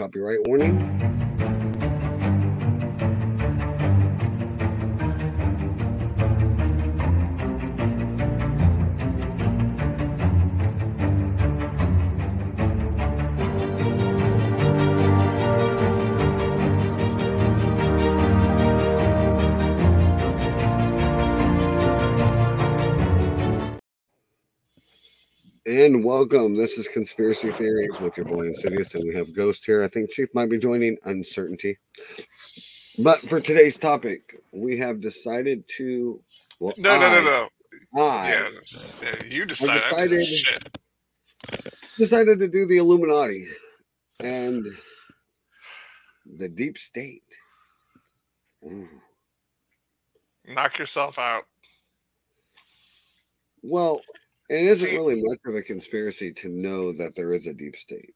copyright warning. And welcome. This is Conspiracy Theories with your boy Insidious, and we have Ghost here. I think Chief might be joining Uncertainty. But for today's topic, we have decided to. Well, No, no, no, I- no. I Yeah, you decide. I decided- shit. decided to do the Illuminati and the deep state. Ooh. Knock yourself out. Well, it isn't really much of a conspiracy to know that there is a deep state.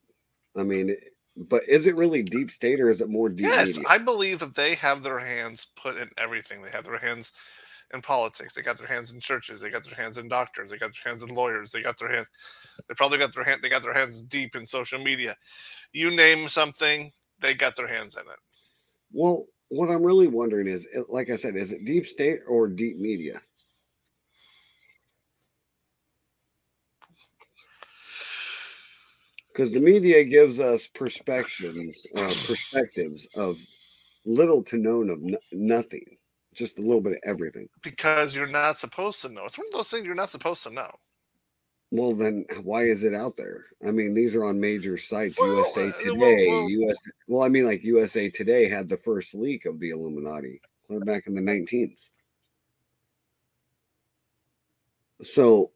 I mean, but is it really deep state or is it more deep Yes, media? I believe that they have their hands put in everything. They have their hands in politics. They got their hands in churches. They got their hands in doctors. They got their hands in lawyers. They got their hands. They probably got their hand. They got their hands deep in social media. You name something, they got their hands in it. Well, what I'm really wondering is, like I said, is it deep state or deep media? Because the media gives us perspectives, uh, perspectives of little to none of no- nothing, just a little bit of everything. Because you're not supposed to know. It's one of those things you're not supposed to know. Well, then why is it out there? I mean, these are on major sites. Well, USA uh, well, Today, well- US. Well, I mean, like USA Today had the first leak of the Illuminati back in the 19th. So,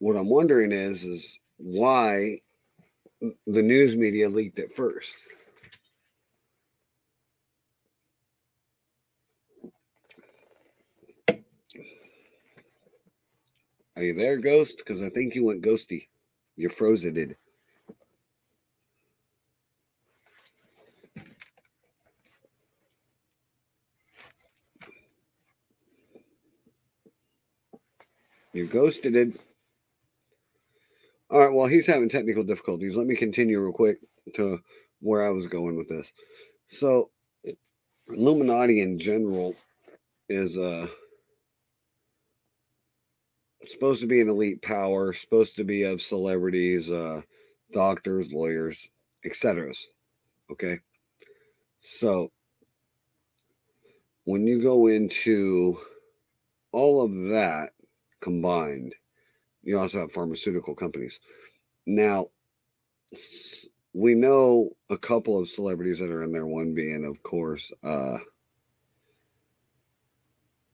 what I'm wondering is, is why the news media leaked it first. Are you there, Ghost? Because I think you went ghosty. You're frozen. You're ghosted. All right. Well, he's having technical difficulties. Let me continue real quick to where I was going with this. So, Illuminati in general is uh supposed to be an elite power, supposed to be of celebrities, uh, doctors, lawyers, etc. Okay. So when you go into all of that combined, you also have pharmaceutical companies. Now, we know a couple of celebrities that are in there, one being, of course, uh,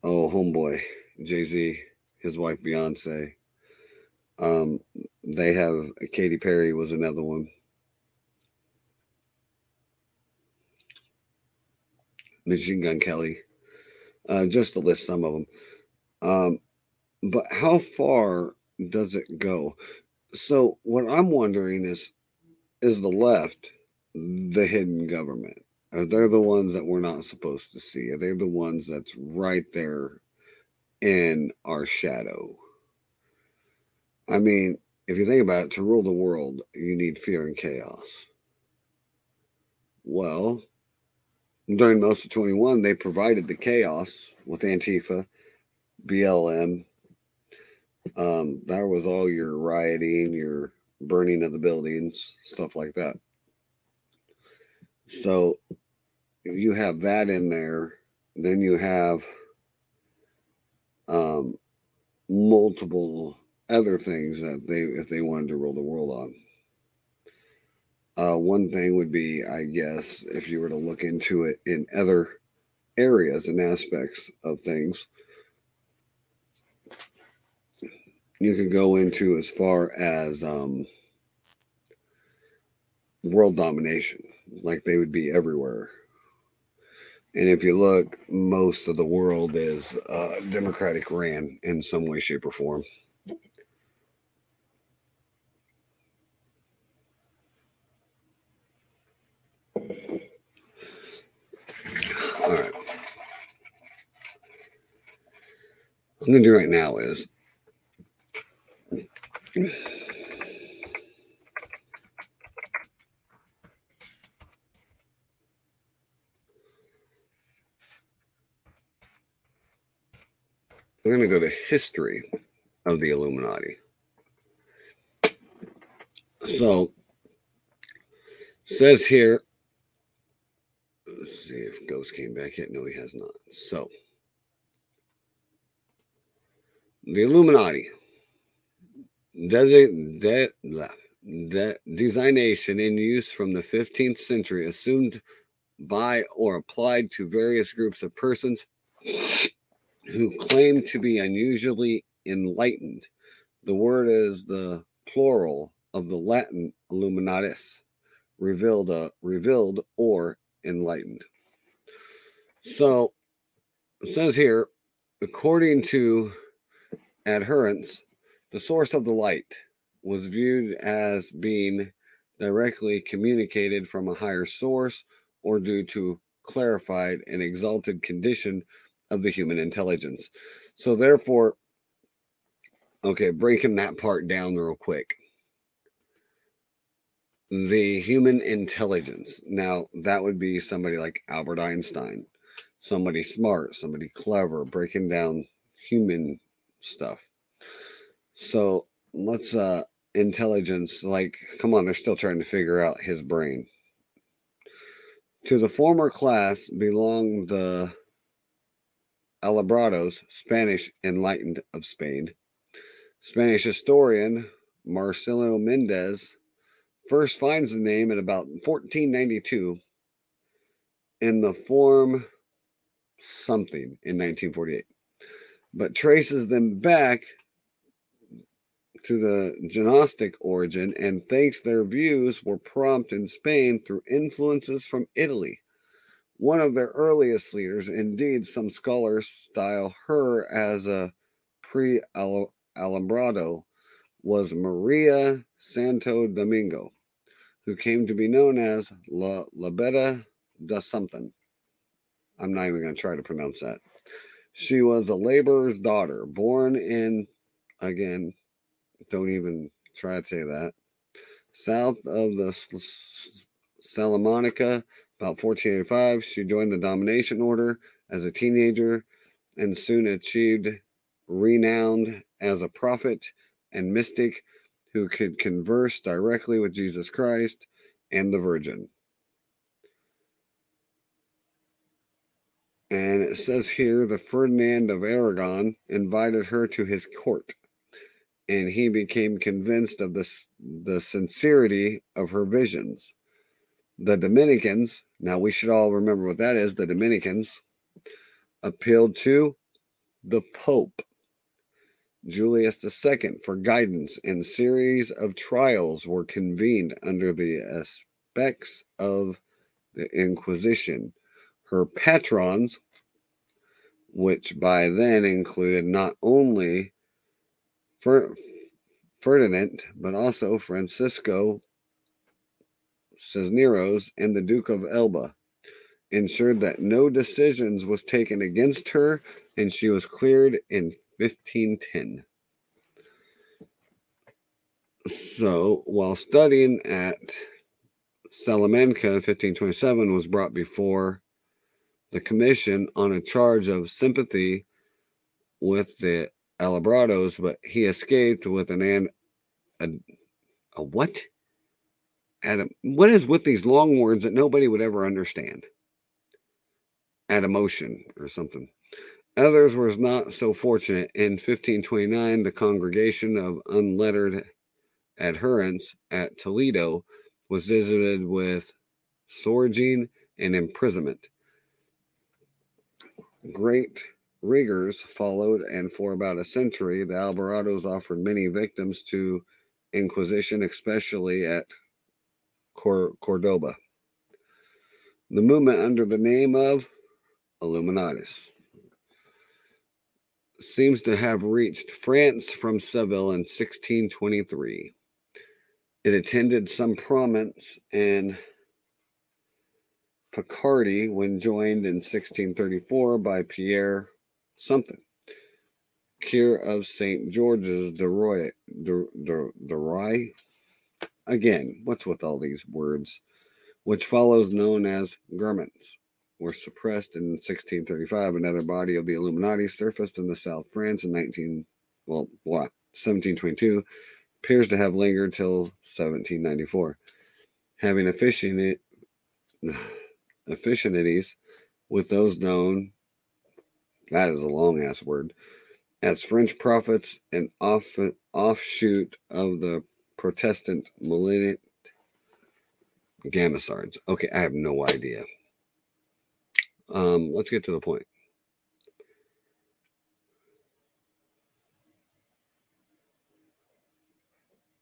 oh, homeboy, Jay Z, his wife Beyonce. Um, they have Katy Perry was another one. Machine Gun Kelly, uh, just to list some of them. Um, but how far does it go? So what I'm wondering is, is the left the hidden government? Are they the ones that we're not supposed to see? Are they the ones that's right there in our shadow? I mean, if you think about it, to rule the world, you need fear and chaos. Well, during most of 21, they provided the chaos with Antifa, BLM. Um, that was all your rioting, your burning of the buildings, stuff like that. So if you have that in there. Then you have um, multiple other things that they, if they wanted to rule the world on. Uh, one thing would be, I guess, if you were to look into it in other areas and aspects of things, you could go into as far as um, world domination, like they would be everywhere. And if you look, most of the world is uh, democratic ran in some way, shape, or form. All right. What I'm going to do right now is we're going to go to history of the Illuminati. So, says here, let's see if Ghost came back yet. No, he has not. So, the Illuminati desi- de- de- designation in use from the 15th century, assumed by or applied to various groups of persons who claim to be unusually enlightened. The word is the plural of the Latin illuminatus, revealed, uh, revealed or enlightened. So it says here, according to adherents, the source of the light was viewed as being directly communicated from a higher source or due to clarified and exalted condition of the human intelligence. So therefore, okay, breaking that part down real quick. The human intelligence. Now, that would be somebody like Albert Einstein, somebody smart, somebody clever, breaking down human stuff. So let's uh intelligence like come on, they're still trying to figure out his brain. To the former class belong the Alumbrados, Spanish enlightened of Spain. Spanish historian Marcelo Mendez first finds the name in about 1492 in the form something in 1948, but traces them back to the Gnostic origin and thinks their views were prompt in Spain through influences from Italy. One of their earliest leaders, indeed, some scholars style her as a pre Alumbrado, was Maria Santo Domingo, who came to be known as La Labetta da something. I'm not even going to try to pronounce that. She was a laborer's daughter, born in, again, don't even try to say that, south of the Salamanca about 1485, she joined the Dominican Order as a teenager and soon achieved renown as a prophet and mystic who could converse directly with Jesus Christ and the Virgin. And it says here that Ferdinand of Aragon invited her to his court, and he became convinced of the, the sincerity of her visions. The Dominicans, now we should all remember what that is, the Dominicans appealed to the Pope, Julius II, for guidance, and series of trials were convened under the aspects of the Inquisition. Her patrons, which by then included not only Ferdinand, but also Francisco Cisneros and the Duke of Alba ensured that no decisions was taken against her and she was cleared in 1510. So, while studying at Salamanca 1527 was brought before the commission on a charge of sympathy with the Alumbrados, but he escaped with an, an a, a what? Adam, what is with these long words that nobody would ever understand? At emotion or something. Others was not so fortunate. In 1529, the congregation of unlettered adherents at Toledo was visited with scourging and imprisonment. Great rigors followed, and for about a century, the Alumbrados offered many victims to Inquisition, especially at Cordoba. The movement under the name of Illuminatus seems to have reached France from Seville in 1623. It attended some prominence in Picardy when joined in 1634 by Pierre something, cure of St. George's de Roy, de, de, de Again, what's with all these words? Which follows known as garments. were suppressed in 1635. Another body of the Illuminati surfaced in the South France in 19, well, what, 1722, appears to have lingered till 1794. Having affinities with those known, that is a long ass word, as French prophets and off, offshoot of the Protestant malignant Camisards. Okay, I have no idea. Um, let's get to the point.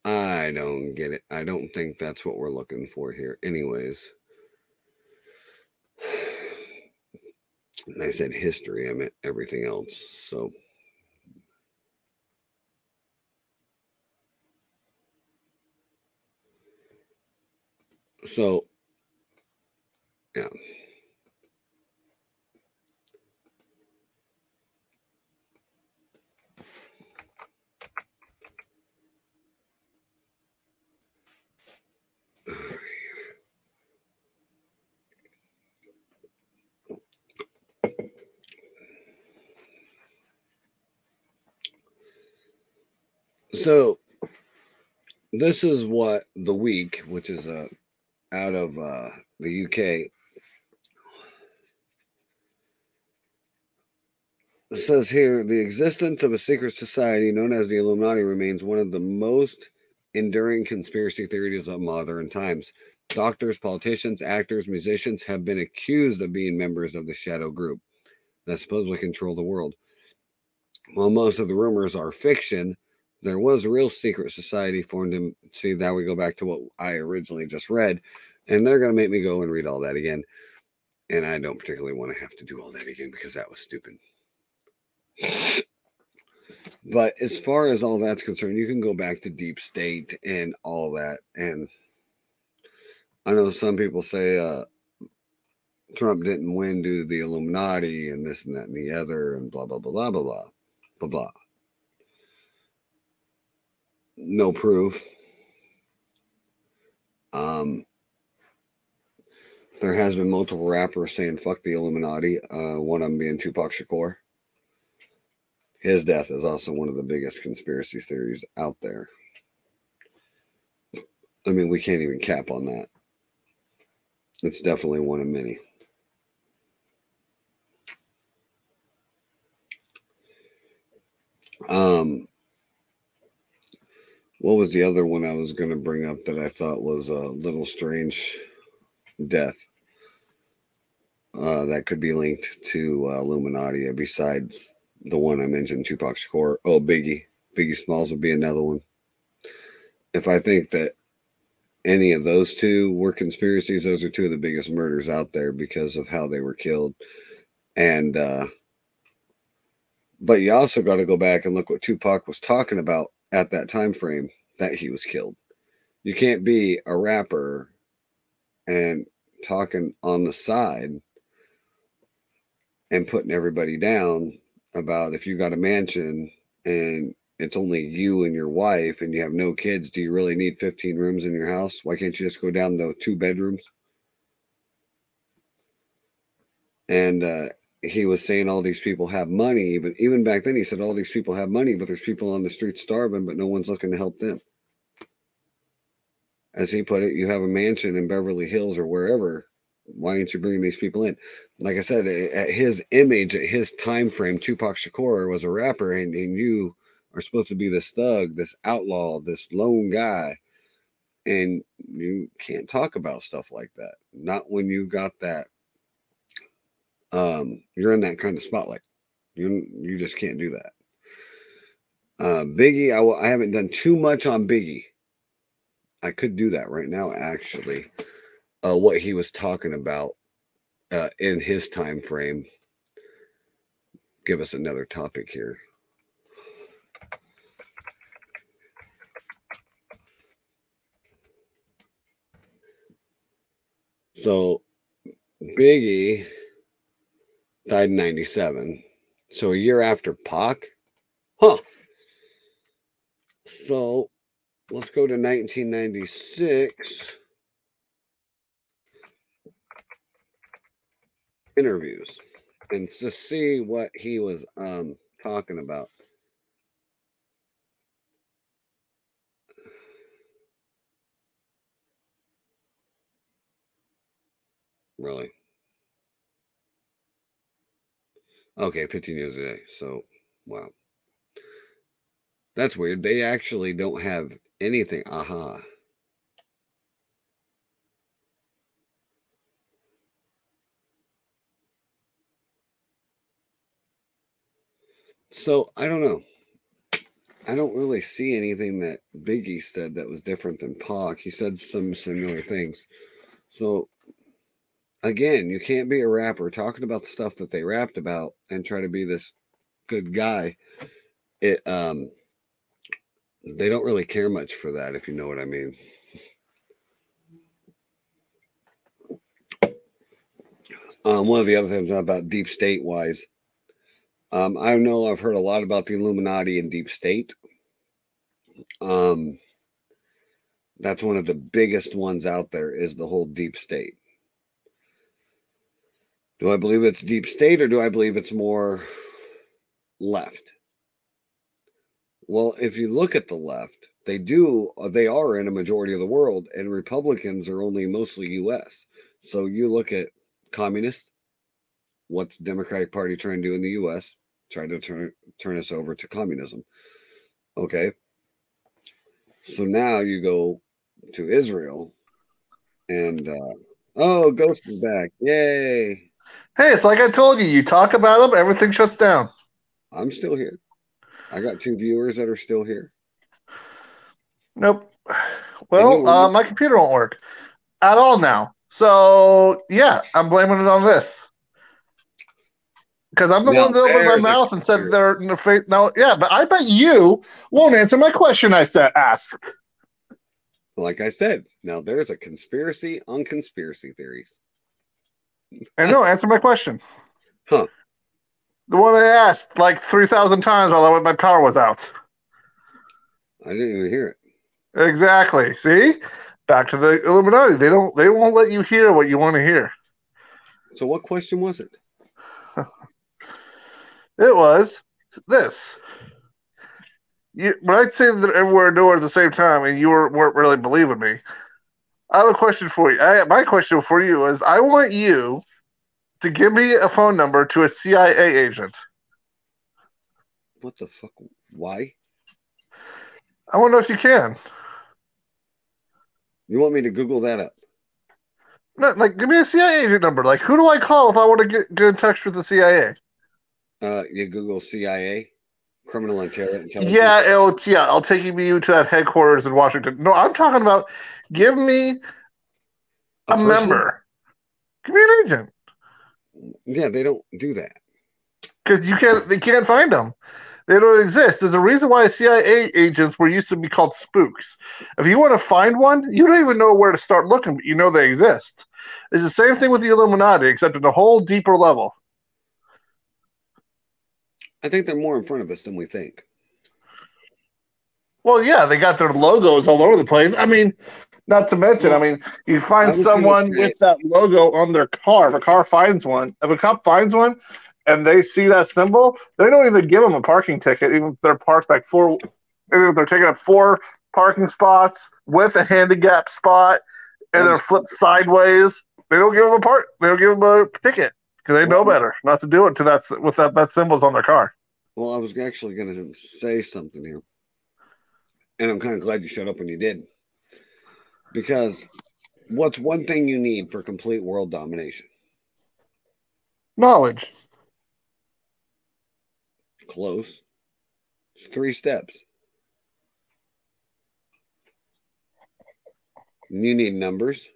I don't get it. I don't think that's what we're looking for here. Anyways. I said history, I meant everything else. So so yeah. So this is what the week, which is uh, out of uh, the UK, says here the existence of a secret society known as the Illuminati remains one of the most enduring conspiracy theories of modern times. Doctors, politicians, actors, musicians have been accused of being members of the shadow group that supposedly control the world. While most of the rumors are fiction, there was a real secret society formed in. See, now we go back to what I originally just read, and they're going to make me go and read all that again. And I don't particularly want to have to do all that again because that was stupid. but as far as all that's concerned, you can go back to deep state and all that. And I know some people say uh, Trump didn't win due to the Illuminati and this and that and the other and blah blah blah blah blah blah blah no proof. Um, there has been multiple rappers saying "fuck the Illuminati." Uh, one of them being Tupac Shakur. His death is also one of the biggest conspiracy theories out there. I mean, we can't even cap on that. It's definitely one of many. Um, what was the other one I was going to bring up that I thought was a little strange death uh, that could be linked to uh, Illuminati besides the one I mentioned, Tupac Shakur? Oh, Biggie. Biggie Smalls would be another one. If I think that any of those two were conspiracies, those are two of the biggest murders out there because of how they were killed. And, uh, but you also got to go back and look what Tupac was talking about at that time frame that he was killed. You can't be a rapper and talking on the side and putting everybody down about if you got a mansion and it's only you and your wife and you have no kids, do you really need 15 rooms in your house? Why can't you just go down to two bedrooms? And uh, he was saying all these people have money. Even even back then, he said all these people have money, but there's people on the street starving, but no one's looking to help them. As he put it, you have a mansion in Beverly Hills or wherever. Why aren't you bringing these people in? Like I said, at his image, at his time frame, Tupac Shakur was a rapper, and, and you are supposed to be this thug, this outlaw, this lone guy, and you can't talk about stuff like that. Not when you got that um, you're in that kind of spotlight. You you just can't do that. Uh, Biggie, I haven't done too much on Biggie. I could do that right now, actually. Uh, what he was talking about uh, in his time frame. Give us another topic here. So, Biggie died in 97. So a year after Pac? Huh. So let's go to 1996. interviews and to see what he was um, talking about. Really? Okay, 15 years a day. So, wow. That's weird. They actually don't have anything. Aha. So I don't know. I don't really see anything that Biggie said that was different than Pac. He said some similar things. So again, you can't be a rapper talking about the stuff that they rapped about and try to be this good guy. It um they don't really care much for that, if you know what I mean. Um, one of the other things about deep state wise, um, I know I've heard a lot about the Illuminati and deep state. Um, that's one of the biggest ones out there is the whole deep state. Do I believe it's deep state or do I believe it's more left? Well, if you look at the left, they do, uh, they are in a majority of the world, and Republicans are only mostly US. So you look at communists, what's the Democratic Party trying to do in the US? Try to turn turn us over to communism. Okay. So now you go to Israel and uh oh Ghost is back. Yay. Hey, it's like I told you, you talk about them, everything shuts down. I'm still here. I got two viewers that are still here. Nope. Well, uh, my computer won't work at all now. So yeah, I'm blaming it on this because I'm the Now, one that opened my mouth and said they're in the face. No, yeah, but I bet you won't answer my question. I said asked. Like I said, now there's a conspiracy on conspiracy theories. And no, answer my question. Huh. The one I asked like three thousand times while I, my power was out. I didn't even hear it. Exactly. See, back to the Illuminati. They don't. They won't let you hear what you want to hear. So what question was it? It was this. You, when I say that everywhere and nowhere at the same time, and you were, weren't really believing me, I have a question for you. I, my question for you is: I want you to give me a phone number to a CIA agent. What the fuck? Why? I want to know if you can. You want me to Google that up? No, like, give me a CIA agent number. Like, who do I call if I want to get, get in touch with the CIA? Uh, you Google CIA, criminal intelligence. Yeah, it'll, yeah, I'll take you to that headquarters in Washington. No, I'm talking about give me a, person? member. Give me an agent. Yeah, they don't do that. because you can't they can't find them. They don't exist. There's a reason why CIA agents were used to be called spooks. If you want to find one, you don't even know where to start looking, but you know they exist. It's the same thing with the Illuminati, except at a whole deeper level. I think they're more in front of us than we think. Well, yeah, they got their logos all over the place. I mean, not to mention, I mean, you find someone with that logo on their car. If a car finds one, if a cop finds one and they see that symbol, they don't even give them a parking ticket, even if they're parked like four, even if they're taking up four parking spots with a handicap spot and they're flipped sideways. They don't give them a part. They don't give them a ticket because they know better not to do it to that with that that symbols on their car. Well, I was actually going to say something here. And I'm kind of glad you showed up when you did. Because what's one thing you need for complete world domination? Knowledge. Close. It's three steps. You need numbers.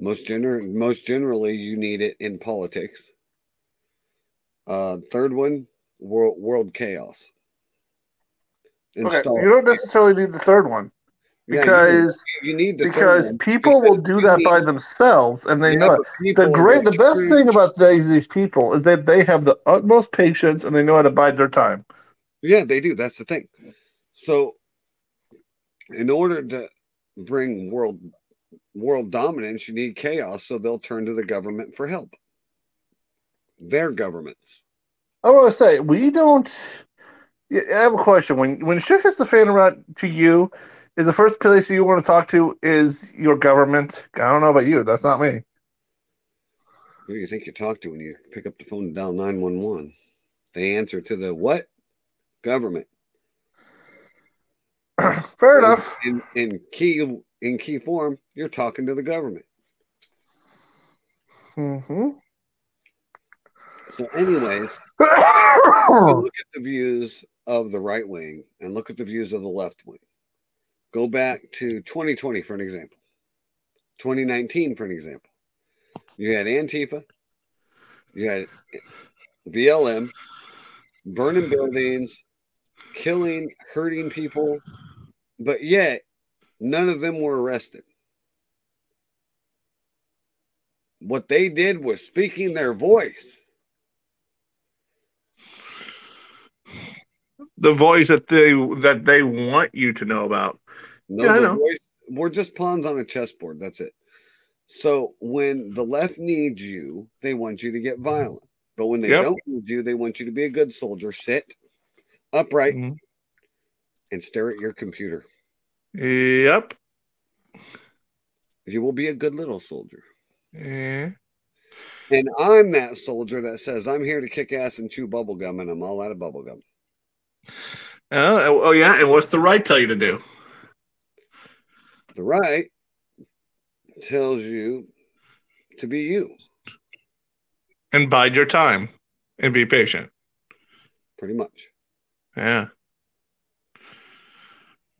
Most gener- most generally, you need it in politics. Uh, third one, world world chaos. Okay, you don't necessarily need the third one. Yeah, you because need- you need because people will do that need- by themselves and they know it. The great the best thing about these these people is that they have the utmost patience and they know how to bide their time. Yeah, they do. That's the thing. So, in order to bring world world dominance, you need chaos. So they'll turn to the government for help. their governments. I want to say we don't. I have a question. When when shit hits the fan around to you, is the first place you want to talk to is your government? I don't know about you. That's not me. Who do you think you talk to when you pick up the phone and dial 911? They answer to the what? Government. Fair enough. In, in key in key form, you're talking to the government. hmm So, anyways, look at the views of the right wing and look at the views of the left wing. Go back to 2020 for an example. 2019 for an example. You had Antifa, you had BLM burning buildings, killing, hurting people, but yet none of them were arrested. What they did was speaking their voice. the voice that they that they want you to know about. No Yeah, I know. voice. We're just pawns on a chessboard. That's it. So when the left needs you, they want you to get violent. But when they Yep. don't need you, they want you to be a good soldier, sit upright, Mhm. and stare at your computer. Yep. You will be a good little soldier. Eh. And I'm that soldier that says, I'm here to kick ass and chew bubblegum, and I'm all out of bubblegum. Oh, oh yeah, and what's the right tell you to do? The right tells you to be you, And bide your time and be patient. pretty much. Yeah.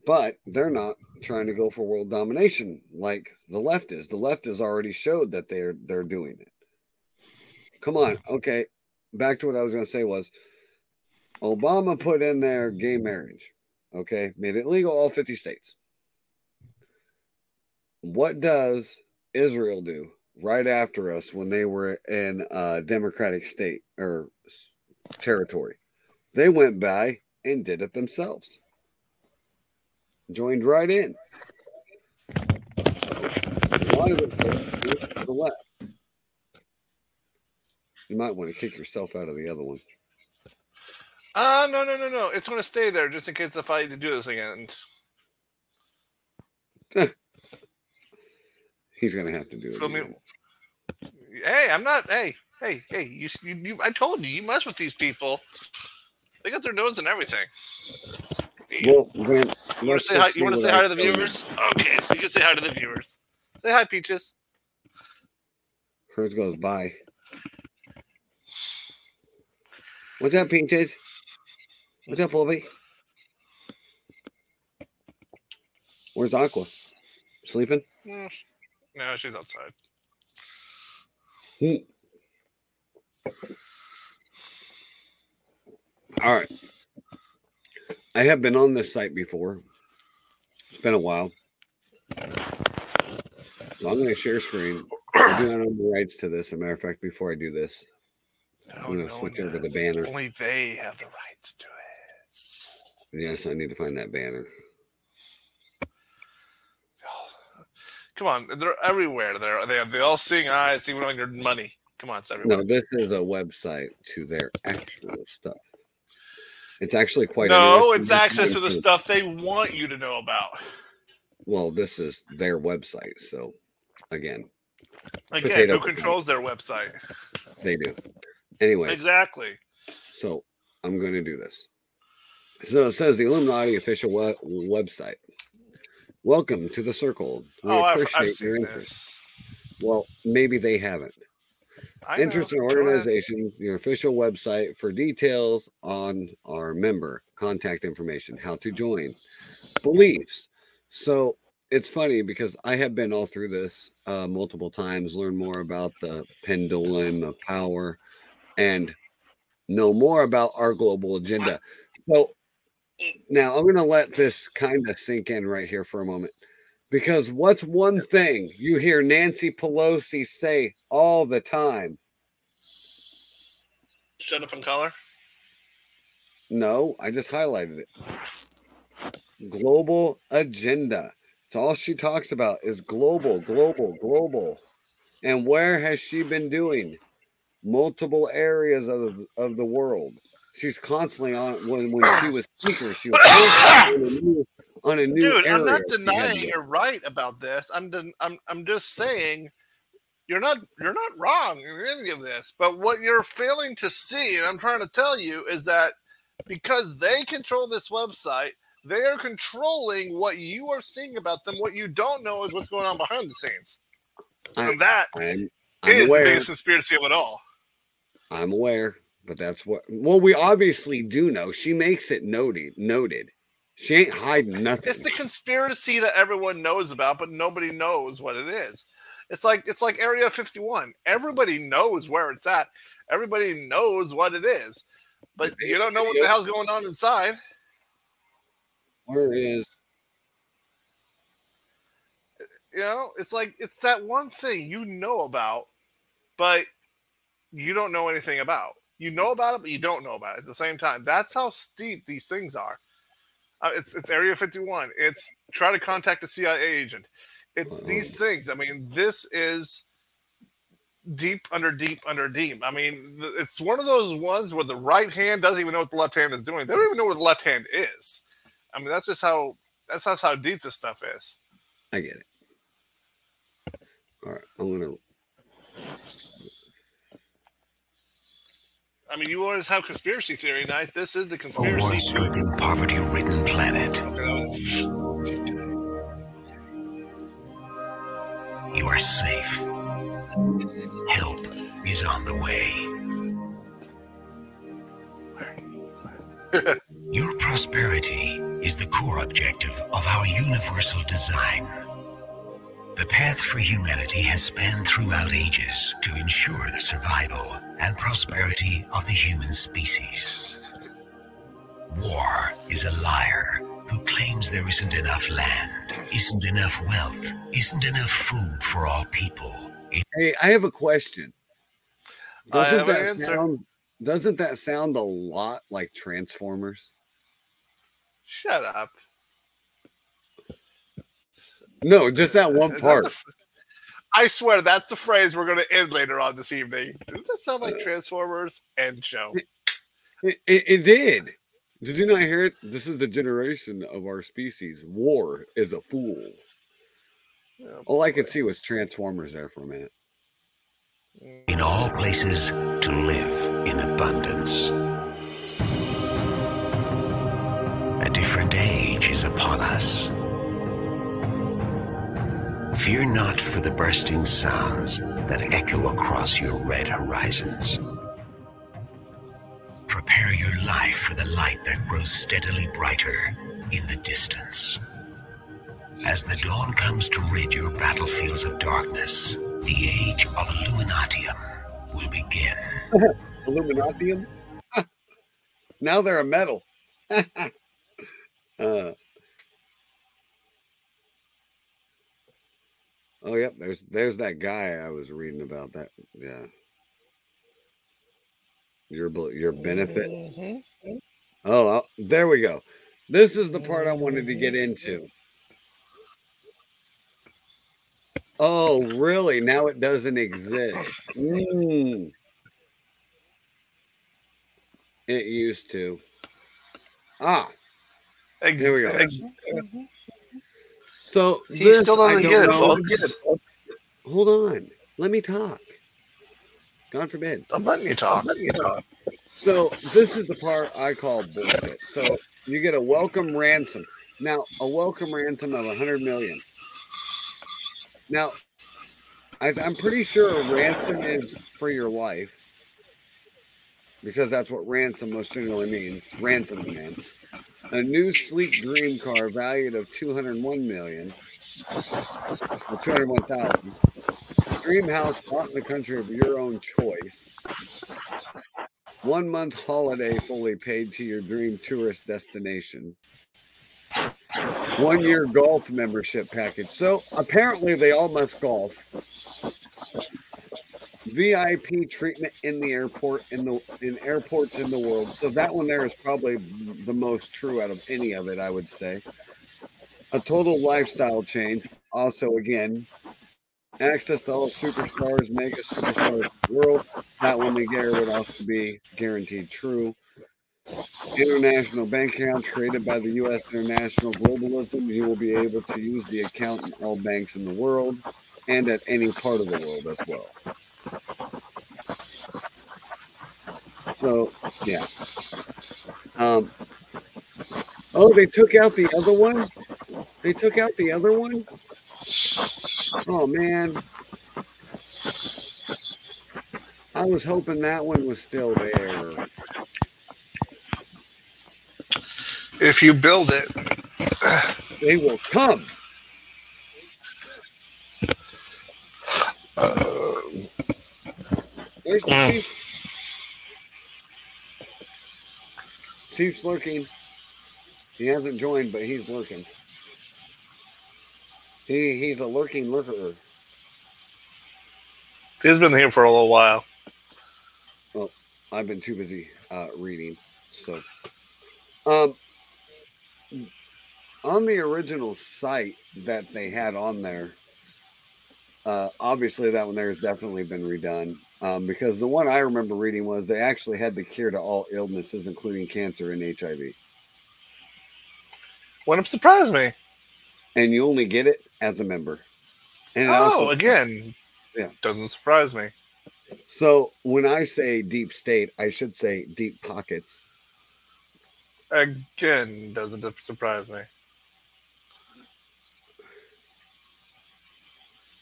but they're not trying to go for world domination like the left is. The left has already showed that they're they're doing it. Come on, okay. Back to what I was going to say was Obama put in there gay marriage, okay, made it legal all 50 states. What does Israel do right after us when they were in a democratic state or territory? They went by and did it themselves joined right in. A lot of it to the left. You might want to kick yourself out of the other one. Uh no no no no. It's gonna stay there just in case if I to do this again. He's gonna have to do it. Me? again. Hey, I'm not. Hey, hey, hey. You, you, you. I told you, you mess with these people. They got their nose and everything. Well, You want to say hi? You want to say hi to the viewers? Okay, so you can say hi to the viewers. Say hi, Peaches. Hers goes by. What's up, Peaches? What's up, Bobby? Where's Aqua? Sleeping? Mm, No, she's outside. Hmm. All right. I have been on this site before. It's been a while. So I'm going to share screen. I do not own the rights to this. As a matter of fact, before I do this, No, I'm gonna no switch over the banner. Only they have the rights to it. yes, I need to find that banner. Come on, they're everywhere. They're they have the all seeing eyes, even on your money. Come on, it's everywhere. No, this is a website to their actual stuff. It's actually quite. No, it's access to the stuff they want you to know about. Well, this is their website, so again, Again, who controls their website? they do. Anyway, Exactly. So I'm going to do this. So it says the Illuminati official we- website. Welcome to the circle. We oh, I've, appreciate I've your seen interest. this. Well, maybe they haven't. I know. interest in organization, your official website for details on our member, contact information, how to join, beliefs. So it's funny because I have been all through this uh, multiple times, learn more about the pendulum of power, and know more about our global agenda. So now I'm going to let this kind of sink in right here for a moment. Because what's one thing you hear Nancy Pelosi say all the time? Shut up and color. No, I just highlighted it. Global agenda. It's all she talks about is global, global, global. And where has she been doing? multiple areas of of the world. She's constantly on when when she was speaker, she was on a new, on a new Dude, I'm not area she had denying you're right about this. I'm den- I'm I'm just saying you're not you're not wrong in any of this. But what you're failing to see, and I'm trying to tell you, is that because they control this website, they are controlling what you are seeing about them. What you don't know is what's going on behind the scenes. I- and that I'm, I'm the aware. biggest conspiracy of it all. I'm aware, but that's what. Well, we obviously do know. She makes it noted. Noted. She ain't hiding nothing. It's the conspiracy that everyone knows about, but nobody knows what it is. It's like it's like Area 51. Everybody knows where it's at. Everybody knows what it is, but you don't know what the hell's going on inside. Where is? You know, it's like it's that one thing you know about, but you don't know anything about. You know about it, but you don't know about it at the same time. That's how steep these things are. Uh, it's it's Area 51. It's try to contact a CIA agent. It's these things. I mean, this is deep under deep under deep. I mean, th- it's one of those ones where the right hand doesn't even know what the left hand is doing. They don't even know where the left hand is. I mean, that's just how that's just how deep this stuff is. I get it. All right, I'm gonna. I mean, you always have conspiracy theory night. This is the A conspiracy. war-stricken, poverty-ridden planet. Okay, was- You are safe. Help is on the way. Your prosperity is the core objective of our universal design. The path for humanity has spanned throughout ages to ensure the survival and prosperity of the human species. War is a liar who claims there isn't enough land, isn't enough wealth, isn't enough food for all people. Hey, I have a question. I Doesn't have an answer. sound? Doesn't that sound a lot like Transformers? Shut up. No, just that one Is that part. the f- I swear that's the phrase we're going to end later on this evening. Does that sound like Transformers? End show. It, it, it did. Did you not hear it? This is the generation of our species. War is a fool. Oh, All I could see was Transformers there for a minute. Mm. in all places to live in abundance. A different age is upon us. Fear not for the bursting sounds that echo across your red horizons. Prepare your life for the light that grows steadily brighter in the distance. As the dawn comes to rid your battlefields of darkness, the age of Illuminatium will begin. Illuminatium? now they're a metal. uh, oh, yep. There's there's that guy I was reading about. That yeah. Your your benefit. Mhm. Oh, uh, there we go. This is the part I wanted to get into. Oh, really? Now it doesn't exist. Mm. It used to. Ah, Ex- Here we go. ex- so He this, still doesn't don't get it, folks. Hold on. Let me talk. God forbid. I'm letting you talk. I'm letting you talk. So this is the part I call bullshit. So you get a welcome ransom. Now, a welcome ransom of a hundred million. Now, I, I'm pretty sure a ransom is for your life, because that's what ransom most generally means. Ransom demand. A new sleek dream car valued of 201 million, or 201,000. Dream house bought in the country of your own choice. One month holiday fully paid to your dream tourist destination. One year golf membership package. So apparently they all must golf. VIP treatment in the airport in the in airports in the world. So that one there is probably the most true out of any of it, I would say. A total lifestyle change. Also, again, access to all superstars, mega superstars world. That one there would also be guaranteed true. International bank accounts created by the U.S. International Globalism. You will be able to use the account in all banks in the world and at any part of the world as well. So, yeah. Um, oh, they took out the other one? They took out the other one? Oh, man. I was hoping that one was still there. If you build it, They will come. There's the Mm. chief. Chief's lurking. He hasn't joined, but he's lurking. He he's a lurking lurker. he's been here for a little while. Well, I've been too busy uh, reading. So, um, on the original site that they had on there, uh, obviously that one there has definitely been redone. Um, because the one I remember reading was they actually had the cure to all illnesses, including cancer and HIV, Wouldn't surprise me. and you only get it as a member. And Oh, also- again, Yeah. doesn't surprise me. so when I say deep state, I should say deep pockets. Again, doesn't surprise me.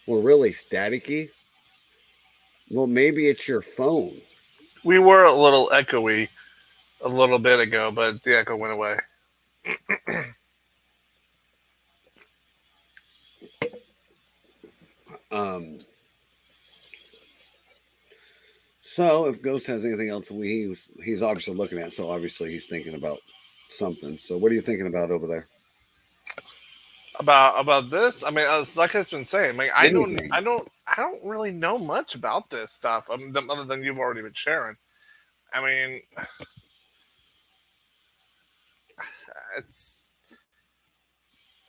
We're really staticky. Well, maybe it's your phone. We were a little echoey a little bit ago, but the echo went away. Um, so if Ghost has anything else, we he's, he's obviously looking at. So obviously he's thinking about something. So what are you thinking about over there? About about this, I mean, as like I've been saying, I mean, I don't, I don't, I don't really know much about this stuff, um, th- other than you've already been sharing. I mean, it's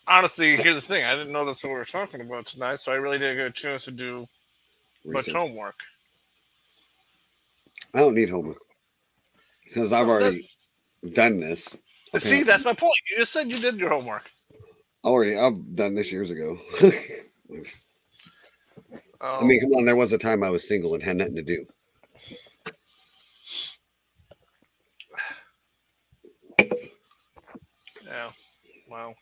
honestly here's the thing: I didn't know that's what we were talking about tonight, so I really didn't get a chance to do much homework. I don't need homework because I've already done this. See, that's my point. You just said you did your homework. Already. I've done this years ago. I mean, come oh. on. There was a time I was single and had nothing to do. yeah. Well,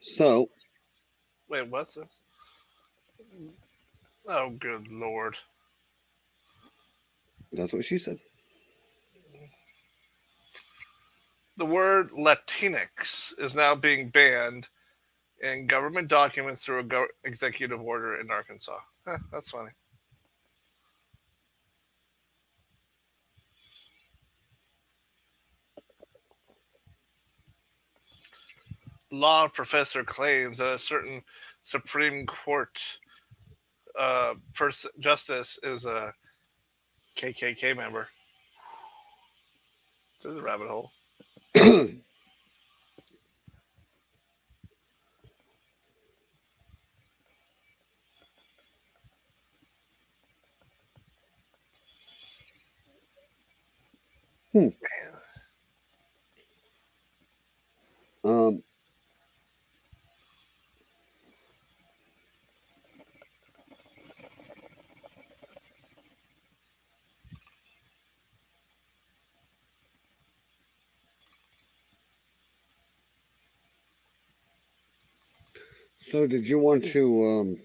So wait, what's this? Oh, good lord! that's what she said. The word Latinx is now being banned in government documents through a go- executive order in Arkansas. Huh, that's funny. Law professor claims that a certain Supreme Court uh, pers- justice is a KKK member. There's a rabbit hole. Um, so did you want to um,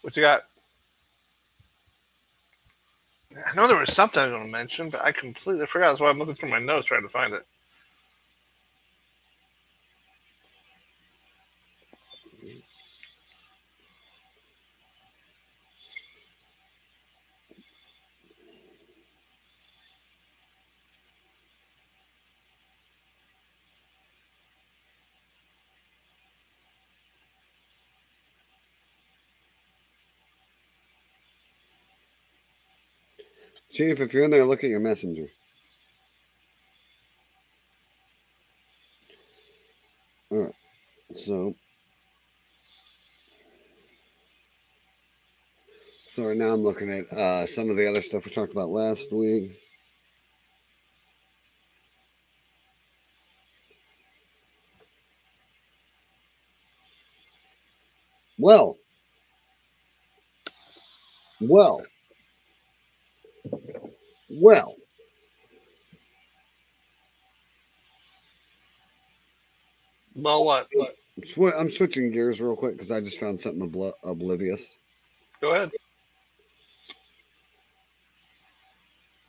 What you got? I know there was something I was going to mention, but I completely forgot. That's why I'm looking through my notes trying to find it. Chief, if you're in there, look at your messenger. All right. So, so right now I'm looking at uh, some of the other stuff we talked about last week. Well, well, well. Well, what? what? I'm switching gears real quick because I just found something obli- oblivious. Go ahead.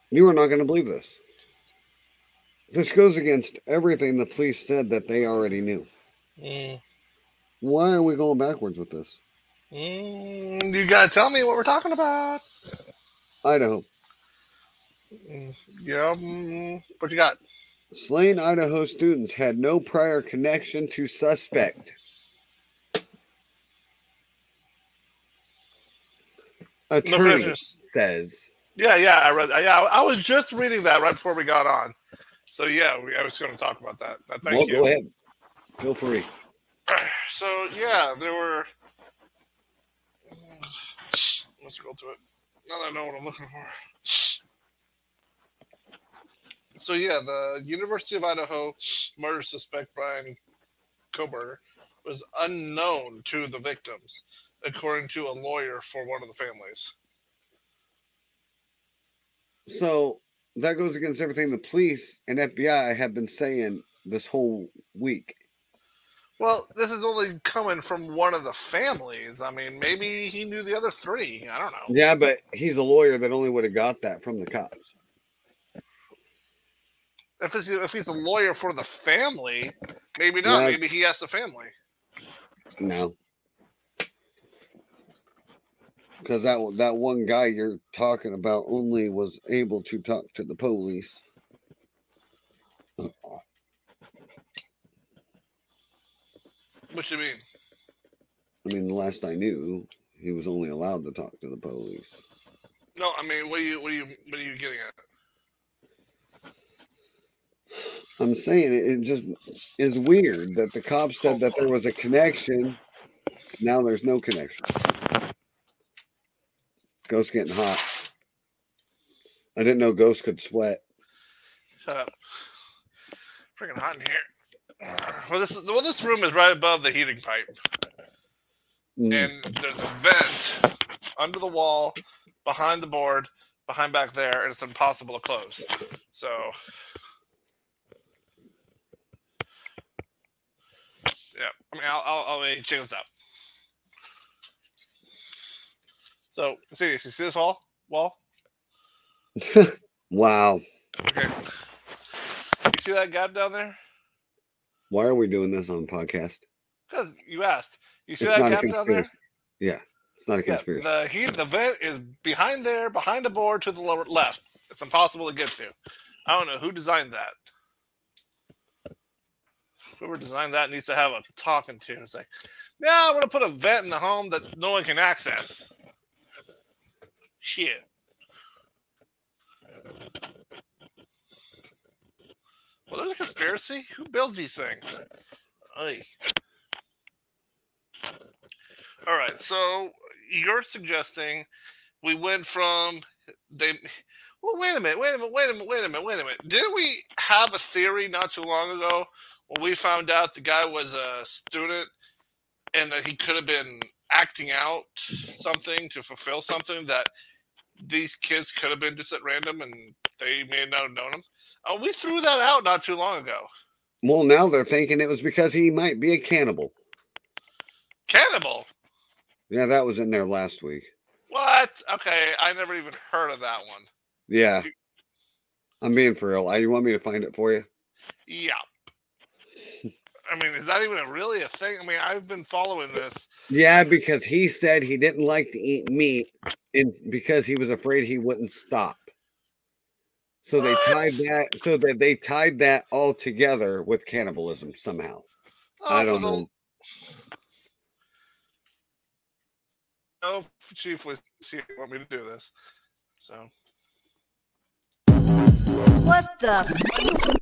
You are not going to believe this. This goes against everything the police said that they already knew. Mm. Why are we going backwards with this? Mm, you gotta tell me what we're talking about. Idaho. Yeah, what you got? Slain Idaho students had no prior connection to suspect. Attorney prejudice. says. Yeah, yeah, I read. Yeah, I was just reading that right before we got on. So yeah, we, I was going to talk about that. Uh, Thank well, you. go ahead. Feel free. So yeah, there were. Let's go to it. Now that I know what I'm looking for. So yeah, the University of Idaho murder suspect Bryan Kohberger was unknown to the victims, according to a lawyer for one of the families. So that goes against everything the police and FBI have been saying this whole week. Well, this is only coming from one of the families. I mean, maybe he knew the other three. I don't know. Yeah, but he's a lawyer that only would have got that from the cops. If, it's, if he's a lawyer for the family, maybe not. Yeah. Maybe he has the family. No. Because that that one guy you're talking about only was able to talk to the police. What you mean? I mean, the last I knew, he was only allowed to talk to the police. No, I mean, what are you, what are you, what are you getting at? I'm saying it, it just is weird that the cops said that there was a connection. Now there's no connection. Ghost getting hot. I didn't know ghosts could sweat. Shut up. Freaking hot in here. Well, this is well. This room is right above the heating pipe, Mm. and there's a vent under the wall, behind the board, behind back there, and it's impossible to close. So, yeah. I mean, I'll, I'll, I'll check this out. So, see this? You see this wall? Wall? wow. Okay. You see that gap down there? Why are we doing this on podcast? Because you asked. You see It's that gap down there? Yeah, it's not a Yeah, conspiracy. the heat, the vent is behind there, behind the board to the lower left. It's impossible to get to. I don't know who designed that. Whoever designed that needs to have a talking to. It's like, yeah, I want to put a vent in the home that no one can access. Shit. Well, there's a conspiracy. Who builds these things? Oy. All right, so you're suggesting we went from they. Well, wait a minute, wait a minute, wait a minute, wait a minute, wait a minute. Didn't we have a theory not too long ago when we found out the guy was a student and that he could have been acting out something to fulfill something that these kids could have been just at random and they may not have known him? Oh, we threw that out not too long ago. Well, now they're thinking it was because he might be a cannibal. Cannibal. Yeah, that was in there last week. What? Okay, I never even heard of that one. Yeah. I'm being for real. I, you want me to find it for you? Yeah. I mean, is that even a, really a thing? I mean, I've been following this. Yeah, because he said he didn't like to eat meat and because he was afraid he wouldn't stop. So they tied that so that they tied that all together with cannibalism somehow. Oh, I don't the- know. Oh, Chief, let's see if you want me to do this. So, What the?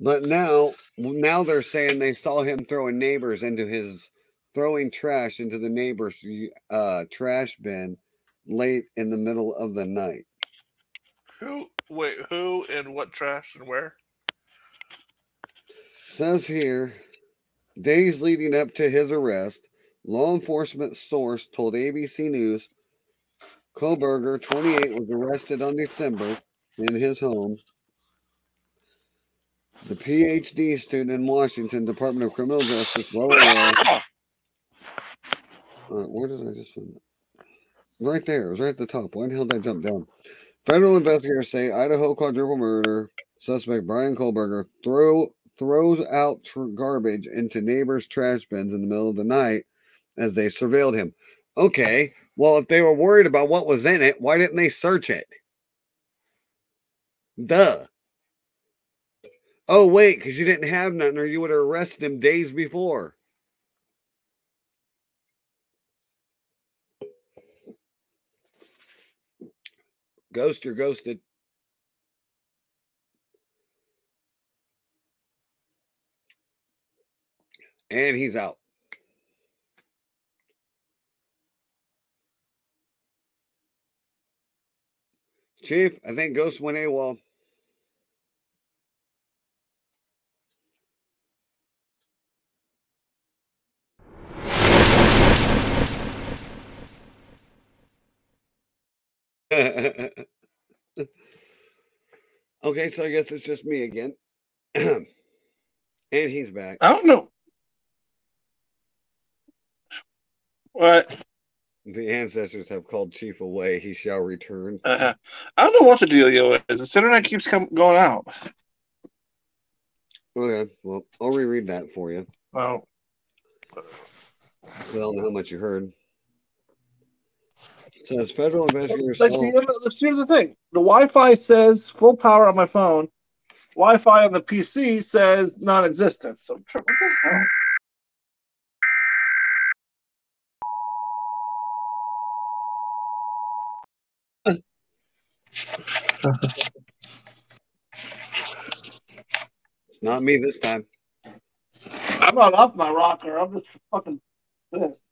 But now, now they're saying they saw him throwing neighbors into his throwing trash into the neighbor's uh, trash bin late in the middle of the night. Who? Wait, who and what trash and where? Says here, days leading up to his arrest, law enforcement source told ABC News Kohberger, 28, was arrested on December in his home. The PhD student in Washington Department of Criminal Justice, well aware. Uh, where did I just find that? Right there. It was right at the top. Why the hell did I jump down? Federal investigators say Idaho quadruple murder suspect Bryan Kohberger throw throws out tr- garbage into neighbors' trash bins in the middle of the night as they surveilled him. Okay, well, if they were worried about what was in it, why didn't they search it? Duh. Oh, wait, because you didn't have nothing, or you would have arrested him days before. Ghost, you're ghosted. And he's out. Chief, I think Ghost went AWOL. okay, so I guess it's just me again. and he's back. I don't know. What? The ancestors have called Chief away. He shall return. Uh, I don't know what the dealio is. The internet keeps come, going out. Okay, well, I'll reread that for you. Well, I don't know how much you heard. Says federal investigators. like the, here's the thing: the Wi-Fi says full power on my phone. Wi-Fi on the PC says non-existent. So what the hell? it's not me this time. I'm not off my rocker. I'm just fucking pissed.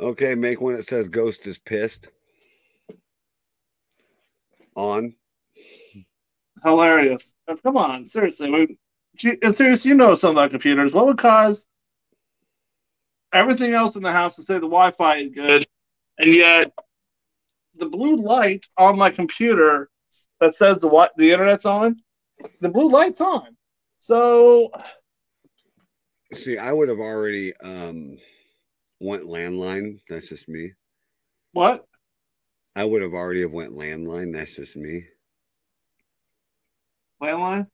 Okay, make one that says Ghost is pissed. On. Hilarious. Uh, Come on, seriously. We, gee, uh, seriously, you know something about computers. What would cause everything else in the house to say the Wi-Fi is good, and yet the blue light on my computer that says the the internet's on, the blue light's on. So See, I would have already um went landline. That's just me. what? I would have already have went landline. That's just me. Landline?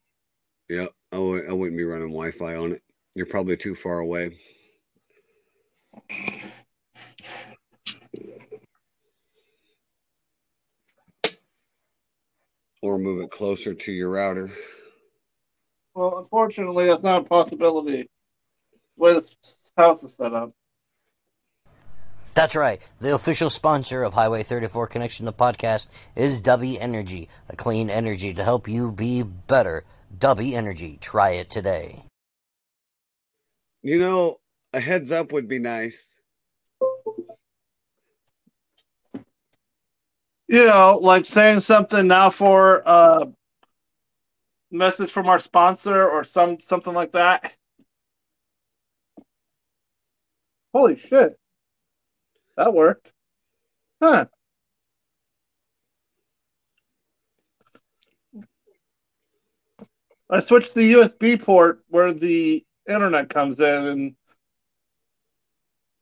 Yep. I w- I wouldn't be running Wi-Fi on it. You're probably too far away. Or move it closer to your router. Well, unfortunately, that's not a possibility. with house is set up. That's right. The official sponsor of Highway 34 Connection, the podcast, is Dubby Energy, a clean energy to help you be better. Dubby Energy. Try it today. You know, a heads up would be nice. you know, like saying something now for a message from our sponsor or some something like that. Holy shit. That worked. Huh. I switched the USB port where the internet comes in and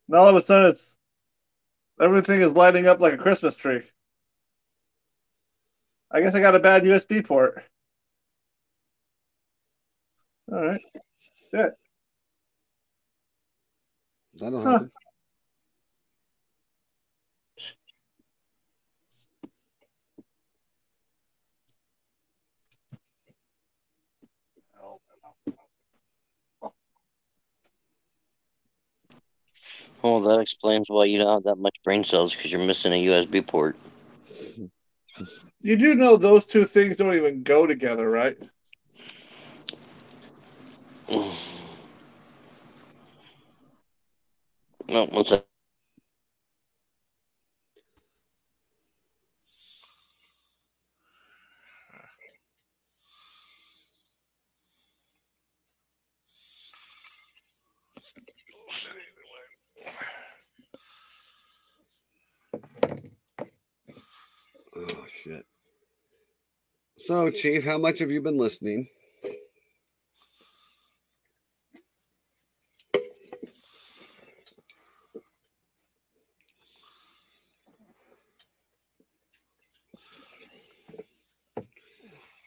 now all of a sudden it's everything is lighting up like a Christmas tree. I guess I got a bad USB port. All right. Shit. That'll Huh. happen. Well, that explains why you don't have that much brain cells because you're missing a USB port. You do know those two things don't even go together, right? No, one sec. Oh shit. So, Chief, how much have you been listening?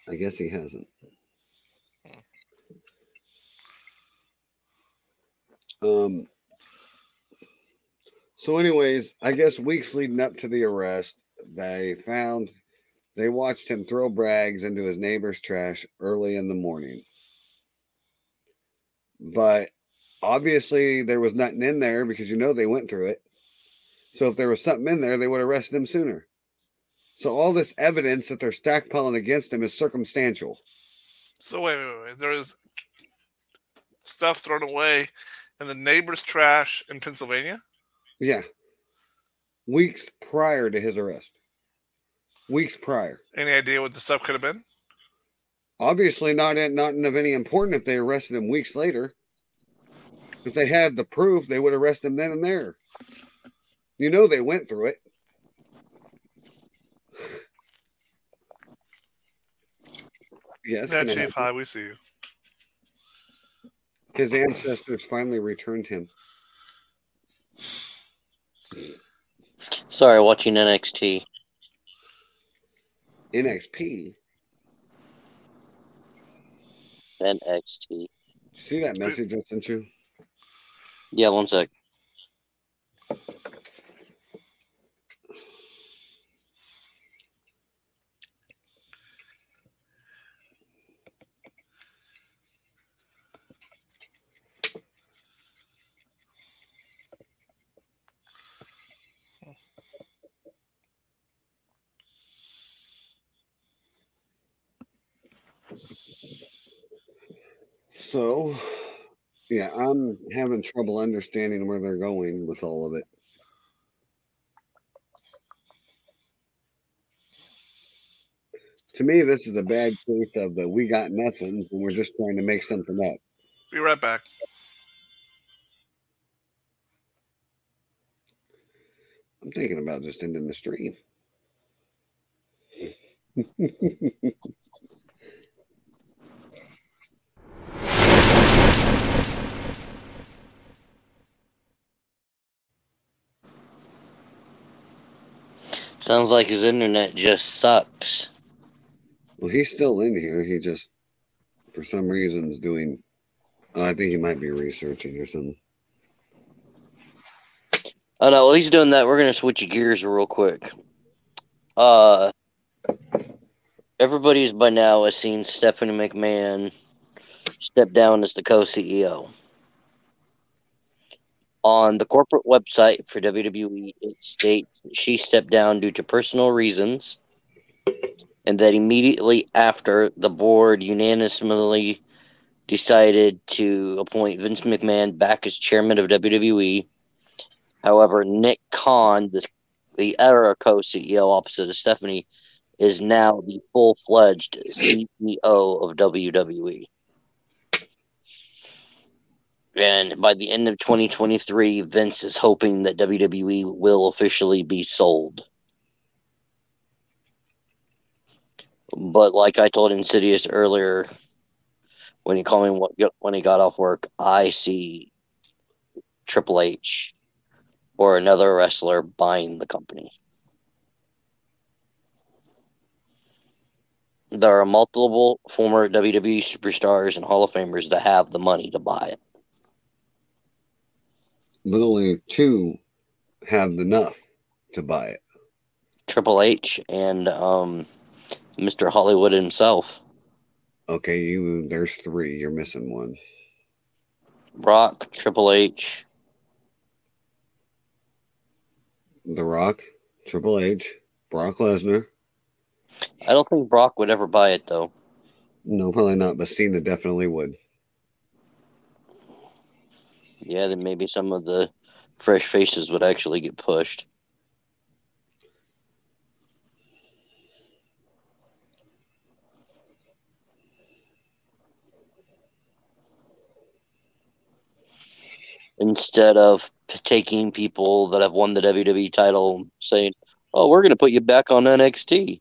I guess he hasn't. Um. So, anyways, I guess weeks leading up to the arrest, they found they watched him throw brags into his neighbor's trash early in the morning. But obviously, there was nothing in there because you know they went through it. So, if there was something in there, they would have arrested him sooner. So, all this evidence that they're stackpiling against him is circumstantial. So wait, wait, wait. There was stuff thrown away in the neighbor's trash in Pennsylvania. Yeah. Weeks prior to his arrest. Weeks prior. Any idea what the stuff could have been? Obviously, not in, not of any important if they arrested him weeks later. If they had the proof, they would arrest him then and there. You know they went through it. Yes, Yeah, Chief. help? Hi, we see you. his ancestors finally returned him. Sorry, watching NXT. NXP. NXT. See that message I sent you? Yeah, one sec. So, yeah, I'm having trouble understanding where they're going with all of it. To me, this is a bad case of the we got nothings and we're just trying to make something up. Be right back. I'm thinking about just ending the stream. Sounds like his internet just sucks. Well, he's still in here. He just, for some reason, is doing. I think he might be researching or something. Oh no, while he's doing that, we're gonna switch gears real quick. Uh, everybody's by now has seen Stephanie McMahon step down as the co-CEO. On the corporate website for WWE, it states that she stepped down due to personal reasons, and that immediately after the board unanimously decided to appoint Vince McMahon back as chairman of WWE. However, Nick Khan, the, the other co CEO opposite of Stephanie, is now the full fledged CEO of WWE. And by the end of 2023, Vince is hoping that WWE will officially be sold. But like I told Insidious earlier, when he called me when he got off work, I see Triple H or another wrestler buying the company. There are multiple former WWE superstars and Hall of Famers that have the money to buy it. But only two have enough to buy it. Triple H and um, Mr. Hollywood himself. Okay, you there's three. You're missing one. Brock, Triple H, The Rock, Triple H, Brock Lesnar. I don't think Brock would ever buy it though. No, probably not, but Cena definitely would. Yeah, then maybe some of the fresh faces would actually get pushed. Instead of taking people that have won the WWE title saying, "Oh, we're going to put you back on NXT,"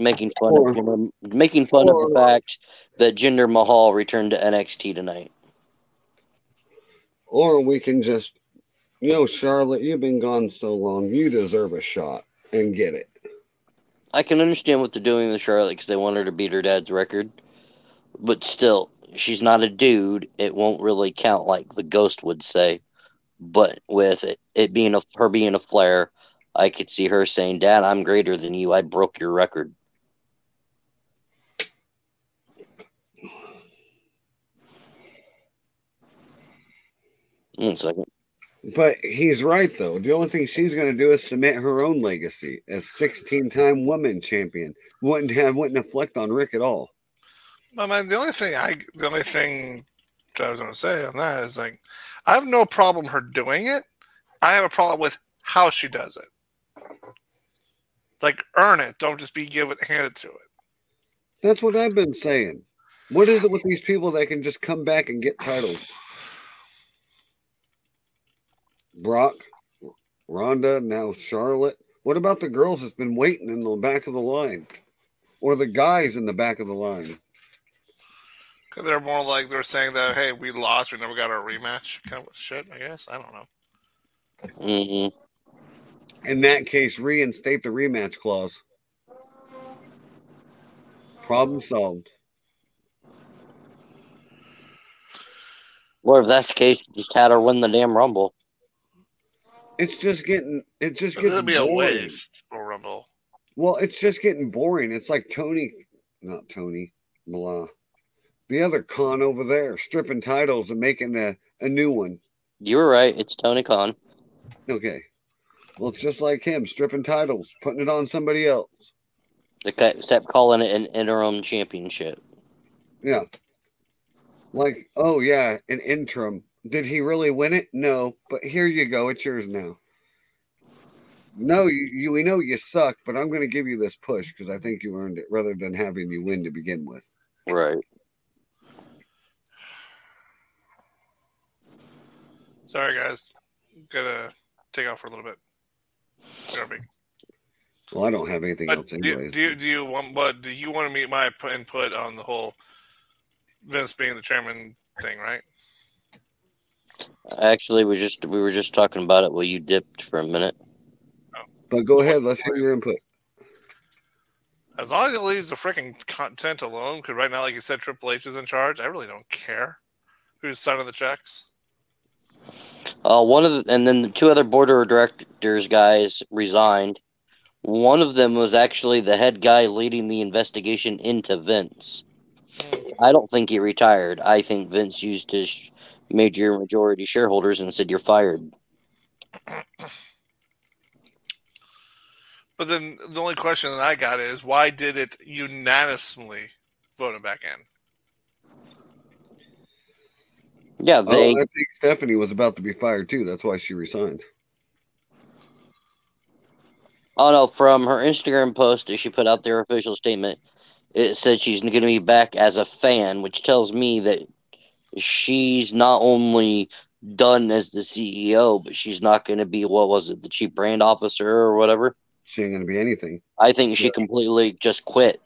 making fun Or- of making fun of the fact that Jinder Mahal returned to NXT tonight. Or we can just, you know, Charlotte, you've been gone so long, you deserve a shot and get it. I can understand what they're doing with Charlotte because they want her to beat her dad's record, but still, she's not a dude. It won't really count like the Ghost would say. But with it, it being a her being a Flair, I could see her saying, "Dad, I'm greater than you. I broke your record." One second. But he's right, though. The only thing she's going to do is submit her own legacy as 16 time woman champion. Wouldn't have, wouldn't reflect on Ric at all. I mean, the only thing I, the only thing that I was going to say on that is like, I have no problem her doing it. I have a problem with how she does it. Like, earn it. Don't just be given handed to it. That's what I've been saying. What is it with these people that can just come back and get titles? Brock, Ronda, now Charlotte. What about the girls that's been waiting in the back of the line? Or the guys in the back of the line? Because they're more like they're saying that, hey, we lost, we never got our rematch, kind of shit. I guess I don't know. hmm In that case, reinstate the rematch clause. Problem solved. Or if that's the case, just had her win the damn Rumble. It's just getting it just It'll gets be a waste for Rumble. Well, it's just getting boring. It's like Tony, not Tony, blah. The other Khan over there, stripping titles and making a, a new one. You were right. It's Tony Khan. Okay. Well, it's just like him, stripping titles, putting it on somebody else. Except calling it an interim championship. Yeah. Like, oh yeah, an interim. Did he really win it? No, but here you go. It's yours now. No, you, you we know you suck, but I'm going to give you this push because I think you earned it, rather than having you win to begin with. Right. Sorry, guys. Gotta take off for a little bit. Garbage. Well, I don't have anything But else, do, you- anyways. do you do you want? But do you want to meet my input on the whole Vince being the chairman thing, right? Actually, we just we were just talking about it while you dipped for a minute. But go ahead, let's hear your input. As long as it leaves the freaking content alone, because right now, like you said, Triple H is in charge. I really don't care who's signing the checks. Uh, one of the, and then the two other board of directors guys resigned. One of them was actually the head guy leading the investigation into Vince. I don't think he retired. I think Vince used his major majority shareholders and said, "You're fired." But then the only question that I got is why did it unanimously vote him back in? Yeah, Oh, they. I think Stephanie was about to be fired too. That's why she resigned. Oh no! From her Instagram post that she put out their official statement, it said she's going to be back as a fan, which tells me that she's not only done as the CEO, but she's not going to be what was it, the chief brand officer or whatever. She ain't going to be anything I think she Yeah. completely just quit.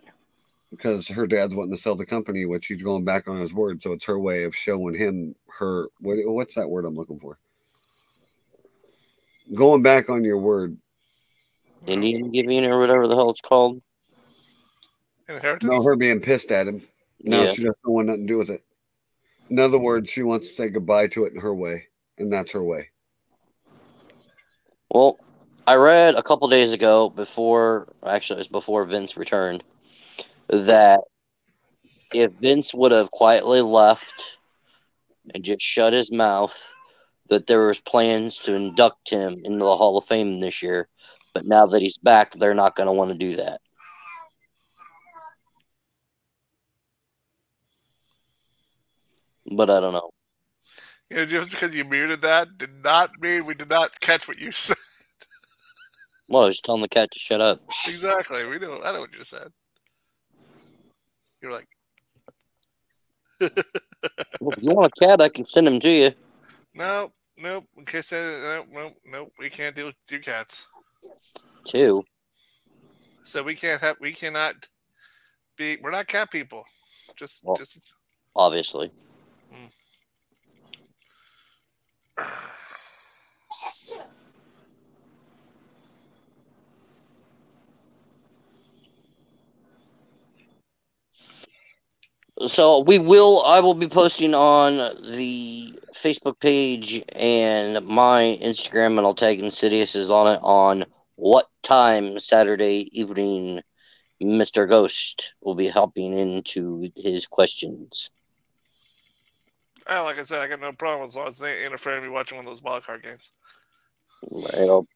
because her dad's wanting to sell the company, which he's going back on his word. So it's her way of showing him her. What, what's that word I'm looking for? Going back on your word. Indian giving or whatever the hell it's called. Inheritance? No, her being pissed at him. No, Yeah. she doesn't want nothing to do with it. In other words, she wants to say goodbye to it in her way, and that's her way. Well, I read a couple days ago before, actually, it was before Vince returned, that if Vince would have quietly left and just shut his mouth, that there was plans to induct him into the Hall of Fame this year. But now that he's back, they're not going to want to do that. But I don't know. Know, just because you muted that did not mean we did not catch what you said. Well, I was telling the cat to shut up. exactly. We know. I know what you said. You're like, Well, if you want a cat, I can send him to you. no, nope. In case I, nope, nope, nope. We can't deal with two cats. Two. So we can't have. We cannot be. We're not cat people. Just, Well- just. obviously. So we will. I will be posting on the Facebook page and my Instagram, and I'll tag Insidious is on it on what time Saturday evening Mr. Ghost will be helping into his questions. Like I said, I got no problem as long as they ain't interfering with me watching one of those wild card games. It'll,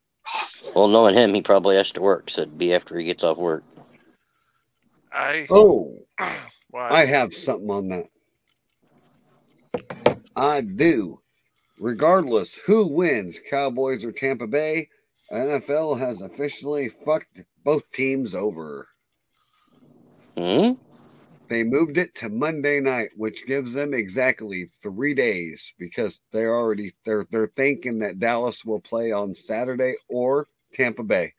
well, knowing him, he probably has to work, so it'd be after he gets off work. I. Oh, Why? I have something on that. I do. Regardless who wins, Cowboys or Tampa Bay, NFL has officially fucked both teams over. Hmm? They moved it to Monday night, which gives them exactly three days because they're already they're they're thinking that Dallas will play on Saturday or Tampa Bay.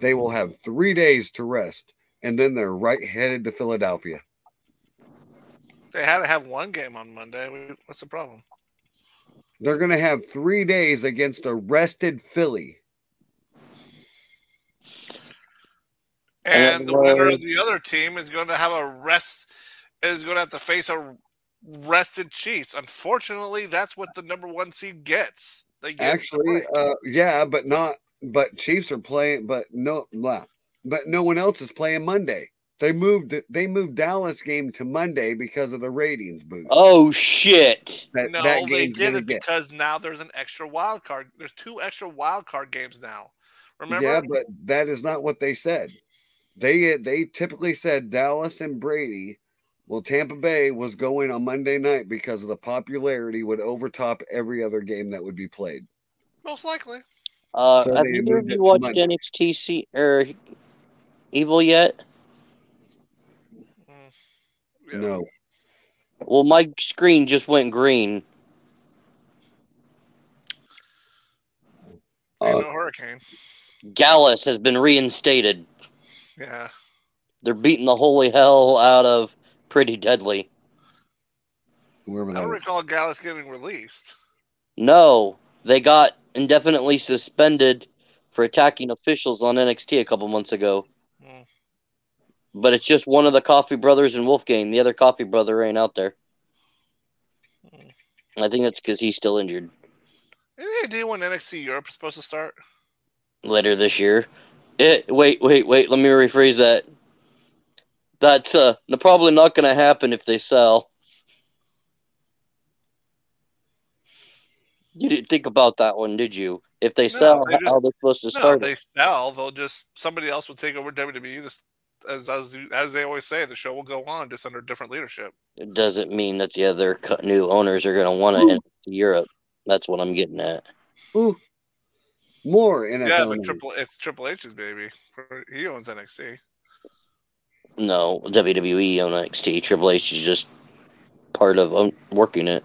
They will have three days to rest, and then they're right headed to Philadelphia. they had to have one game on Monday. What's the problem? They're going to have three days against a rested Philly. And And the winner then- of the other team is going to have a rest. Is going to have to face a rested Chiefs. Unfortunately, that's what the number one seed gets. They get Actually, uh, yeah, but not. But Chiefs are playing, but no, blah. But no one else is playing Monday. They moved. They moved Dallas game to Monday because of the ratings boost. Oh, shit. that, no, that they did gonna it get. because now there's an extra wild card. There's two extra wild card games now. Remember? Yeah, but that is not what they said. They they typically said Dallas and Brady. Well, Tampa Bay was going on Monday night because of the popularity would overtop every other game that would be played. Most likely. Uh, So have either of you watched Monday. NXT C- or Evil yet? Mm. Yeah. No, Well, my screen just went green. Ain't Uh, no hurricane. Gallus has been reinstated. Yeah. They're beating the holy hell out of Pretty Deadly. whoever I don't is. recall Gallus getting released. No, they got indefinitely suspended for attacking officials on NXT a couple months ago. Hmm. But it's just one of the Coffey Brothers and Wolfgang. The other Coffey Brother ain't out there. I think that's because he's still injured. Any idea when NXT Europe is supposed to start? later this year. It, wait, wait, wait. Let me rephrase that. That's uh, probably not going to happen if they sell. You didn't think about that one, did you? If they No, sell, they just- how they're supposed to No, start they it? sell. They'll just somebody else will take over WWE. This, as as as they always say, the show will go on just under different leadership. It doesn't mean that the other new owners are going to want to Ooh. enter Europe. That's what I'm getting at. Ooh, more NFL. yeah, but. Triple it's Triple H's baby. He owns NXT. No, WWE on NXT. Triple H is just part of own- working it.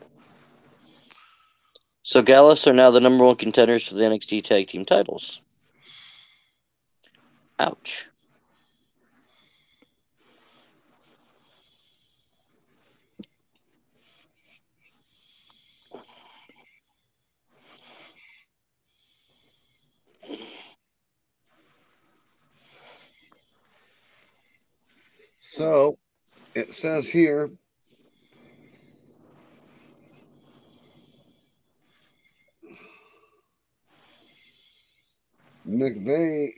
So Gallus are now the number one contenders for the NXT Tag Team titles. Ouch. So it says here. McVay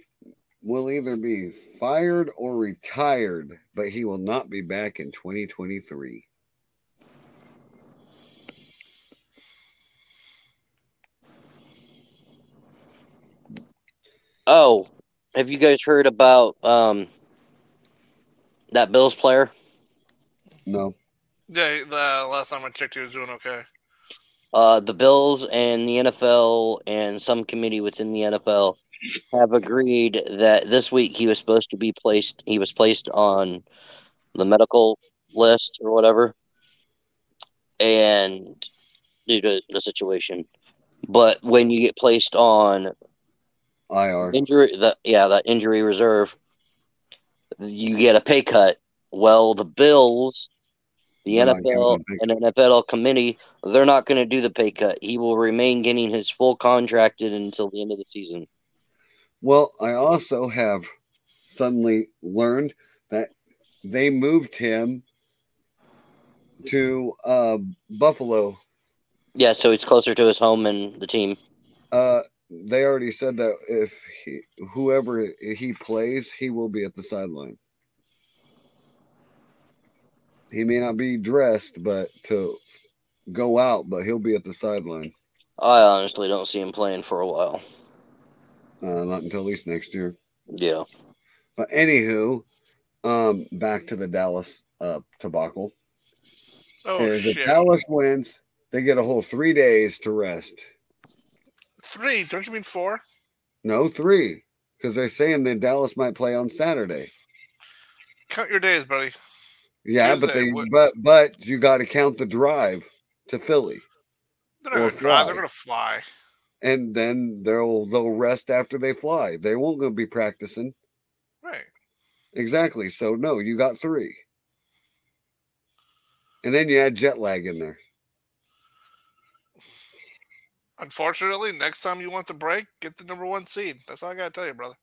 will either be fired or retired, but he will not be back in 2023. Oh, have you guys heard about um that Bills player? No. Yeah, the last time I checked, he was doing okay. Uh, the Bills and the NFL and some committee within the NFL have agreed that this week he was supposed to be placed. He was placed on the medical list or whatever, and due to the situation. But when you get placed on IR. injury, the yeah, that injury reserve, you get a pay cut. Well, the Bills, the NFL, him a pay and NFL committee, they're not going to do the pay cut. He will remain getting his full contracted until the end of the season. Well, I also have suddenly learned that they moved him to uh, Buffalo. Yeah, so he's closer to his home and the team. Uh, they already said that if he, whoever he plays, he will be at the sideline. He may not be dressed, but to go out, but he'll be at the sideline. I honestly don't see him playing for a while. Uh, not until at least next year. Yeah. But anywho, um, back to the Dallas uh debacle. Oh is if shit! Dallas wins, they get a whole three days to rest. Three? Don't you mean four? No, three, because they're saying that Dallas might play on Saturday. Count your days, buddy. Yeah, but they what- but but you got to count the drive to Philly, They're not gonna drive. They're fly. gonna fly. and then they'll they'll rest after they fly. They won't go be practicing Right. exactly. So no, you got three, and then you add jet lag in there. Unfortunately, next time you want the break, get the number one seed. That's all I gotta tell you, brother.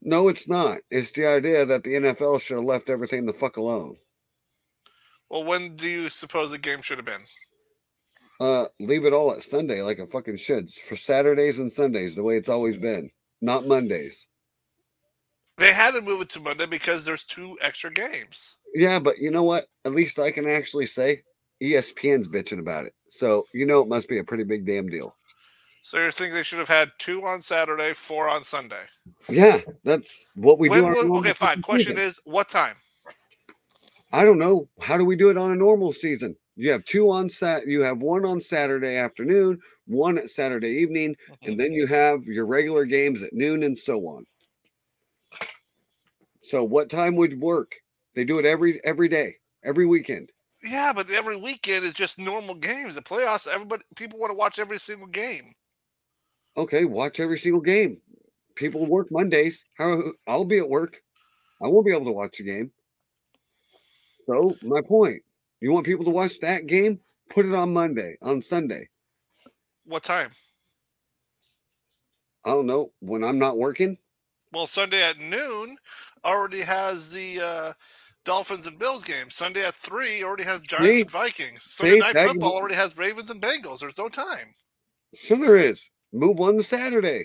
No, it's not. It's the idea that the NFL should have left everything the fuck alone. Well, when do you suppose the game should have been? Uh, leave it all at Sunday like it fucking should for Saturdays and Sundays, the way it's always been, not Mondays. They had to move it to Monday because there's two extra games. Yeah, but you know what? At least I can actually say ESPN's bitching about it. So you know it must be a pretty big damn deal. So you think they should have had two on Saturday, four on Sunday? Yeah, that's what we When do. a okay, fine. Question season. is, what time? I don't know. How do we do it on a normal season? You have two on sat. You have one on Saturday afternoon, one at Saturday evening, mm-hmm. and then you have your regular games at noon and so on. So what time would work? They do it every every day, every weekend. Yeah, but every weekend is just normal games. The playoffs, everybody, people want to watch every single game. Okay, watch every single game. People work Mondays. How I'll be at work. I won't be able to watch the game. So my point. You want people to watch that game? Put it on Monday, on Sunday. What time? I don't know. When I'm not working, Well, Sunday at noon already has the uh, Dolphins and Bills game. Sunday at three already has Giants See? and Vikings. Sunday See? night That- football already has Ravens and Bengals. There's no time. sure there is. Move one to Saturday.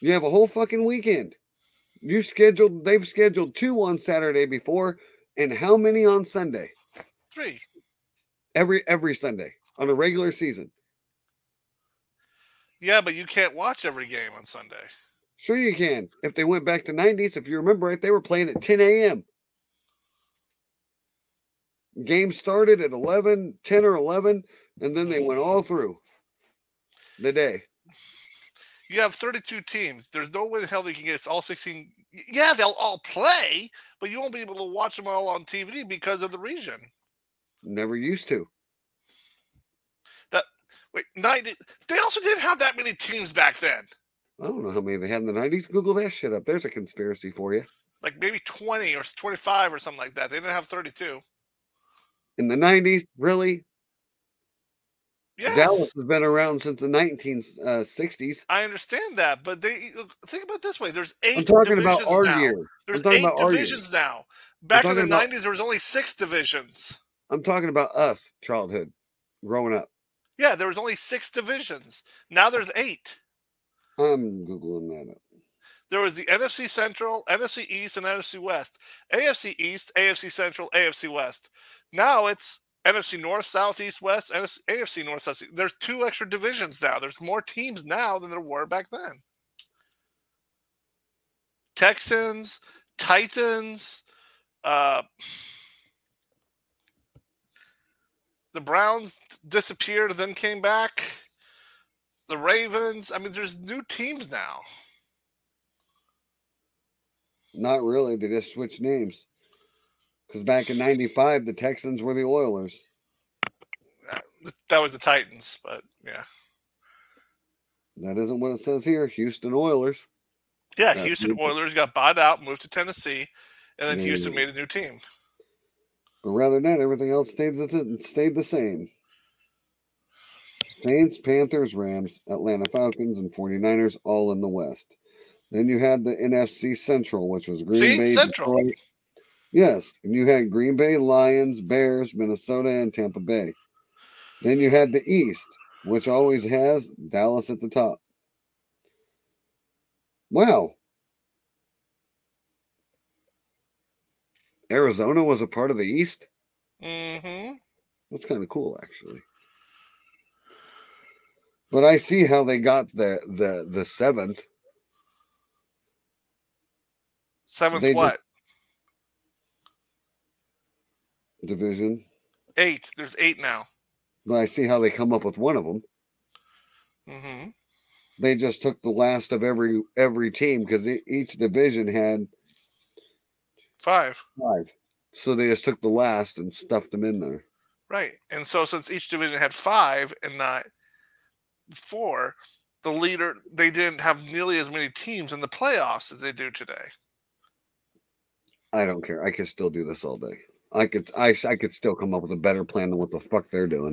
You have a whole fucking weekend. You scheduled. They've scheduled two on Saturday before, and how many on Sunday? Three. Every every Sunday on a regular season. Yeah, but you can't watch every game on Sunday. Sure, you can. If they went back to 90s, if you remember right, they were playing at 10 a.m. Game started at 11, 10 or 11, and then they went all through the day. You have 32 teams. There's no way the hell they can get all 16. Yeah, they'll all play, but you won't be able to watch them all on TV because of the region. Never used to. That Wait, 90. They also didn't have that many teams back then. I don't know how many they had in the 90s. Google that shit up. There's a conspiracy for you. Like maybe 20 or 25 or something like that. They didn't have 32. In the 90s, really? Yes. Dallas has been around since the 1960s. Uh, I understand that, but they look, think about it this way: there's 8 I'm talking divisions about our now. year. There's eight about our year. divisions now. Back in the about- '90s, there was only six divisions. I'm talking about us, childhood, growing up. Yeah, there was only six divisions. Now there's eight. I'm Googling that up. There was the NFC Central, NFC East, and NFC West. AFC East, AFC Central, AFC West. Now it's NFC North, South, East, West, NFC, AFC North, South. East. There's two extra divisions now. There's more teams now than there were back then. Texans, Titans, uh, the Browns disappeared, then came back. The Ravens. I mean, there's new teams now. Not really. They just switched names. Because back in '95, the Texans were the Oilers. That was the Titans, but yeah. That isn't what it says here. Houston Oilers. Yeah, Houston moved- Oilers got bought out, moved to Tennessee, and then Yeah, Houston made a new team. But rather than that, everything else stayed the, stayed the same. Saints, Panthers, Rams, Atlanta Falcons, and 49ers all in the West. Then you had the NFC Central, which was Green? Bay, Central. Detroit. Yes, and you had Green Bay, Lions, Bears, Minnesota, and Tampa Bay. Then you had the East, which always has Dallas at the top. Wow. Arizona was a part of the East? Mm-hmm. That's kind of cool, actually. But I see how they got the the the seventh. Seventh They what? division, Eight. There's eight now. but I see how they come up with one of them. Mm-hmm. They just took the last of every every team because each division had Five. five, so they just took the last and stuffed them in there. Right. And so since each division had five and not four, the leader they didn't have nearly as many teams in the playoffs as they do today. I don't care. I could still do this all day. I could I I could still come up with a better plan than what the fuck they're doing.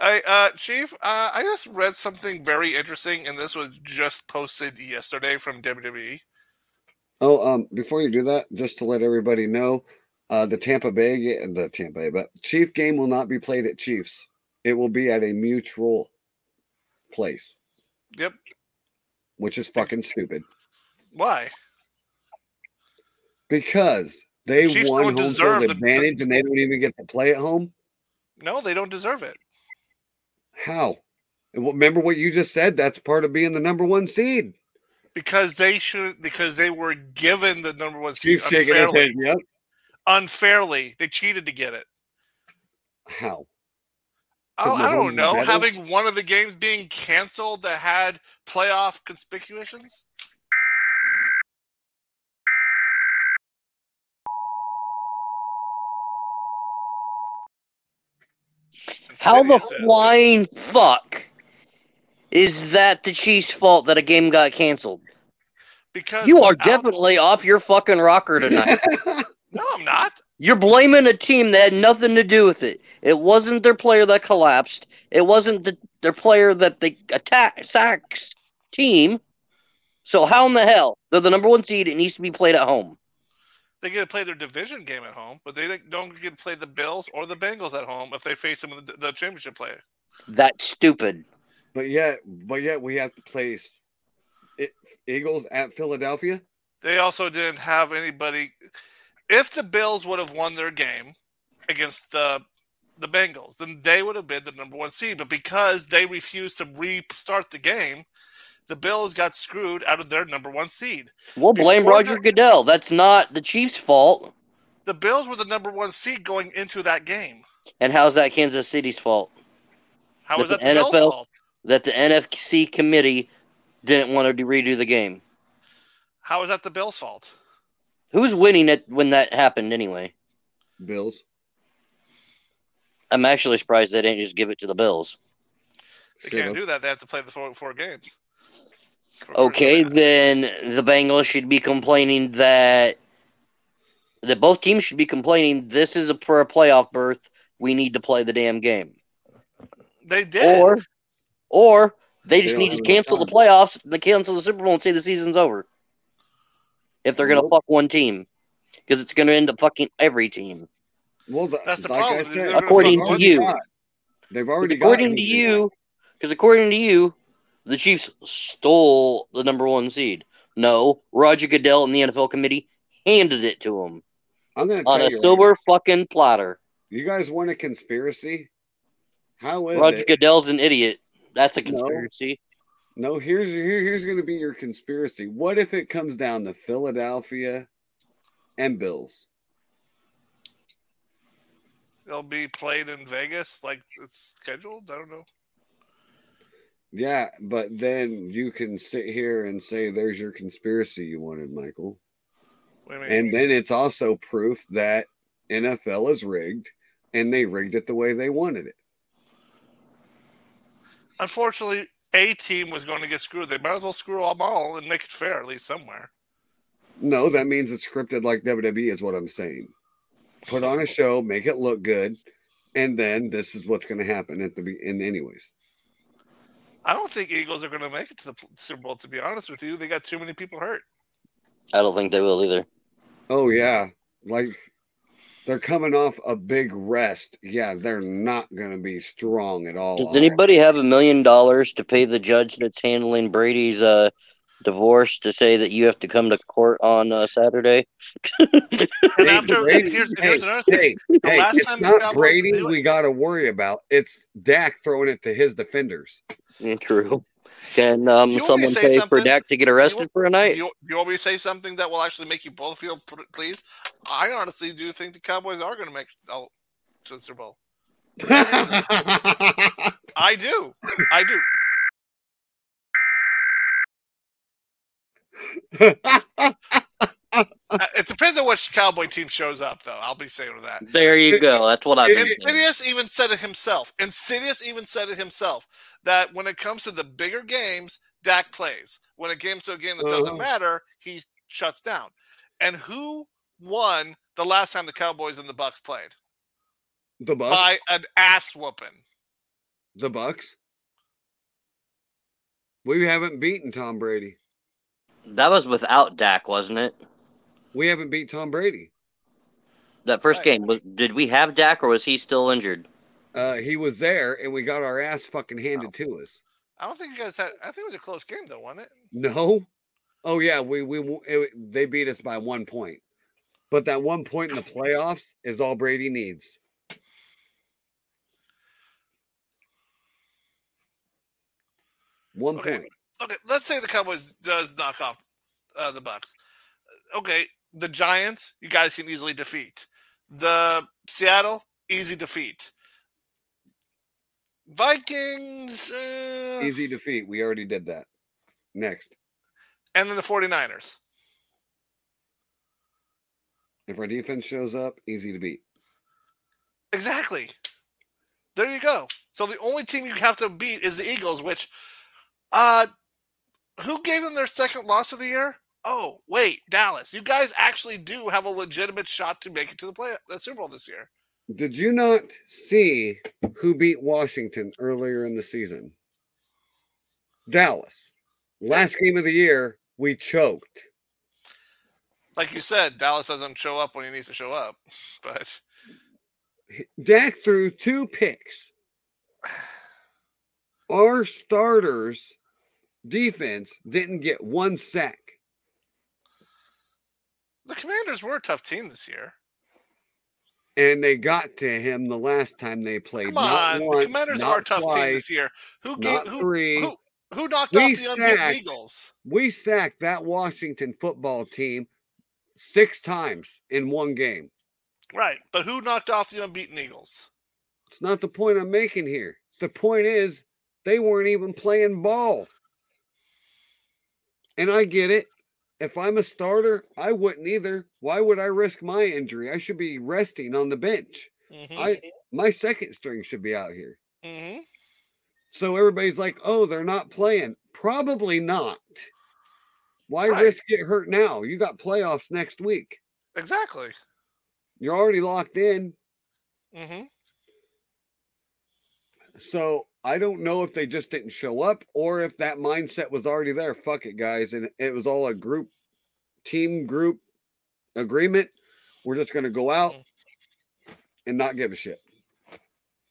I uh Chief, uh, I just read something very interesting and this was just posted yesterday from WWE. Oh, um, before you do that, just to let everybody know, uh, the Tampa Bay, the Tampa Bay, but Chief game will not be played at Chiefs. It will be at a mutual place, Yep. which is fucking stupid Why? because they Chiefs won home deserve field the- advantage and they don't even get to play at home. No, they don't deserve it. How? Remember what you just said? That's part of being the number one seed. Because they should because they were given the number one seed Chief shaking his unfairly. head. Yep. unfairly. They cheated to get it. How? Oh, I, I don't know. better? Having one of the games being canceled that had playoff conspicuations. How the flying fuck is that the Chiefs' fault that a game got canceled? Because You are without- definitely off your fucking rocker tonight. No, I'm not. You're blaming a team that had nothing to do with it. It wasn't their player that collapsed. It wasn't the, their player that the attack sacks team. So how in the hell? They're the number one seed. It needs to be played at home. They get to play their division game at home, but they don't- don't get to play the Bills or the Bengals at home if they face them in the, the championship play. That's stupid. but yet, but yet we have to place Eagles at Philadelphia. They also didn't have anybody. If the Bills would have won their game against the the Bengals, then they would have been the number one seed. But because they refused to restart the game, the Bills got screwed out of their number one seed. We'll blame Before Roger the- Goodell. That's not the Chiefs' fault. The Bills were the number one seed going into that game. And how's that Kansas City's fault? How But was that the the Bills' NFL fault? That the NFC committee didn't want to redo the game. How was that the Bills' fault? Who's winning it when that happened anyway? Bills. I'm actually surprised they didn't just give it to the Bills. They can't do that. They have to play the four, four games. Okay, then the Bengals should be complaining that that both teams should be complaining this is a for a playoff berth. We need to play the damn game. They did. Or or they just They need to cancel the time. playoffs, they cancel the Super Bowl and say the season's over. If they're gonna Nope. fuck one team. Because it's gonna end up fucking every team. Well, the, That's the like problem. said, According to you. got- they've already according to you, because according to you, the Chiefs stole the number one seed. No, Roger Goodell and the NFL committee handed it to them. I'm gonna on tell a silver fucking platter. you guys want a conspiracy? How is Roger it? Goodell's an idiot. That's a No. conspiracy. No, here's here, here's going to be your conspiracy. What if it comes down to Philadelphia and Bills? They'll be played in Vegas like it's scheduled. I don't know. Yeah, but then you can sit here and say there's your conspiracy you wanted, Michael. What do you? And then it's also proof that NFL is rigged and they rigged it the way they wanted it. Unfortunately, a team was going to get screwed. They might as well screw them all and make it fair at least somewhere. No, that means it's scripted like WWE is what I'm saying. Put on a show, make it look good, and then this is what's going to happen at the be- in anyways. I don't think Eagles are going to make it to the Super Bowl. To be honest with you, they got too many people hurt. I don't think they will either. Oh yeah, like they're coming off a big rest. Yeah, they're not going to be strong at all. Does anybody have a million dollars to pay the judge that's handling Brady's uh, divorce to say that you have to come to court on uh, Saturday? And Hey, after Brady- here's, hey, here's another thing. Hey, The hey, last it's time not Brady we got to worry about. It's Dak throwing it to his defenders. Yeah, True. Can um, Do you want me to someone say pay for something? Dak to get arrested for a Do night? you, do you want me to say something that will actually make you both feel pleased? I honestly do think the Cowboys are going to make it out to the Super Bowl. I do. I do. Uh, It depends on which Cowboy team shows up, though. I'll be saying that. There you go. That's what I've been saying. Insidious even said it himself. Insidious even said it himself that when it comes to the bigger games, Dak plays. When it comes to a game that doesn't Uh-huh. matter, he shuts down. And who won the last time the Cowboys and the Bucks played? the Bucks. By an ass whooping. The Bucks. We haven't beaten Tom Brady. That was without Dak, wasn't it? We haven't beat Tom Brady. That first Right. game was. Did we have Dak or was he still injured? Uh, he was there, and we got our ass fucking handed to us. I don't think you guys had. I think it was a close game, though, wasn't it? No. Oh yeah, we we it, they beat us by one point, but that one point in the playoffs is all Brady needs. One Okay. point. Okay, let's say the Cowboys does knock off uh, the Bucks. Okay, the Giants, you guys can easily defeat. The Seattle, easy defeat. Vikings, uh, Easy defeat. We already did that. Next, and then the 49ers. if our defense shows up, easy to beat. Exactly. There you go. So the only team you have to beat is the Eagles, which uh who gave them their second loss of the year? Oh, wait, Dallas. You guys actually do have a legitimate shot to make it to the play the Super Bowl this year. Did you not see who beat Washington earlier in the season? Dallas. Last game of the year, we choked. Like you said, Dallas doesn't show up when he needs to show up. But Dak threw two picks. Our starters defense didn't get one sack. The Commanders were a tough team this year. And they got to him the last time they played. Come Not on, once, the Commanders are a tough team twice, this year. Who gave who, three. who who knocked We off the unbeaten sacked- Eagles? We sacked that Washington football team six times in one game. Right, but who knocked off the unbeaten Eagles? It's not the point I'm making here. The point is they weren't even playing ball. And I get it. If I'm a starter, I wouldn't either. Why would I risk my injury? I should be resting on the bench. Mm-hmm. I my second string should be out here. hmm So everybody's like, "Oh, they're not playing." Probably not. Why Right. risk get hurt now? You got playoffs next week. Exactly. You're already locked in. hmm So I don't know if they just didn't show up or if that mindset was already there. Fuck it, guys. And it was all a group, team group agreement. We're just going to go out and not give a shit.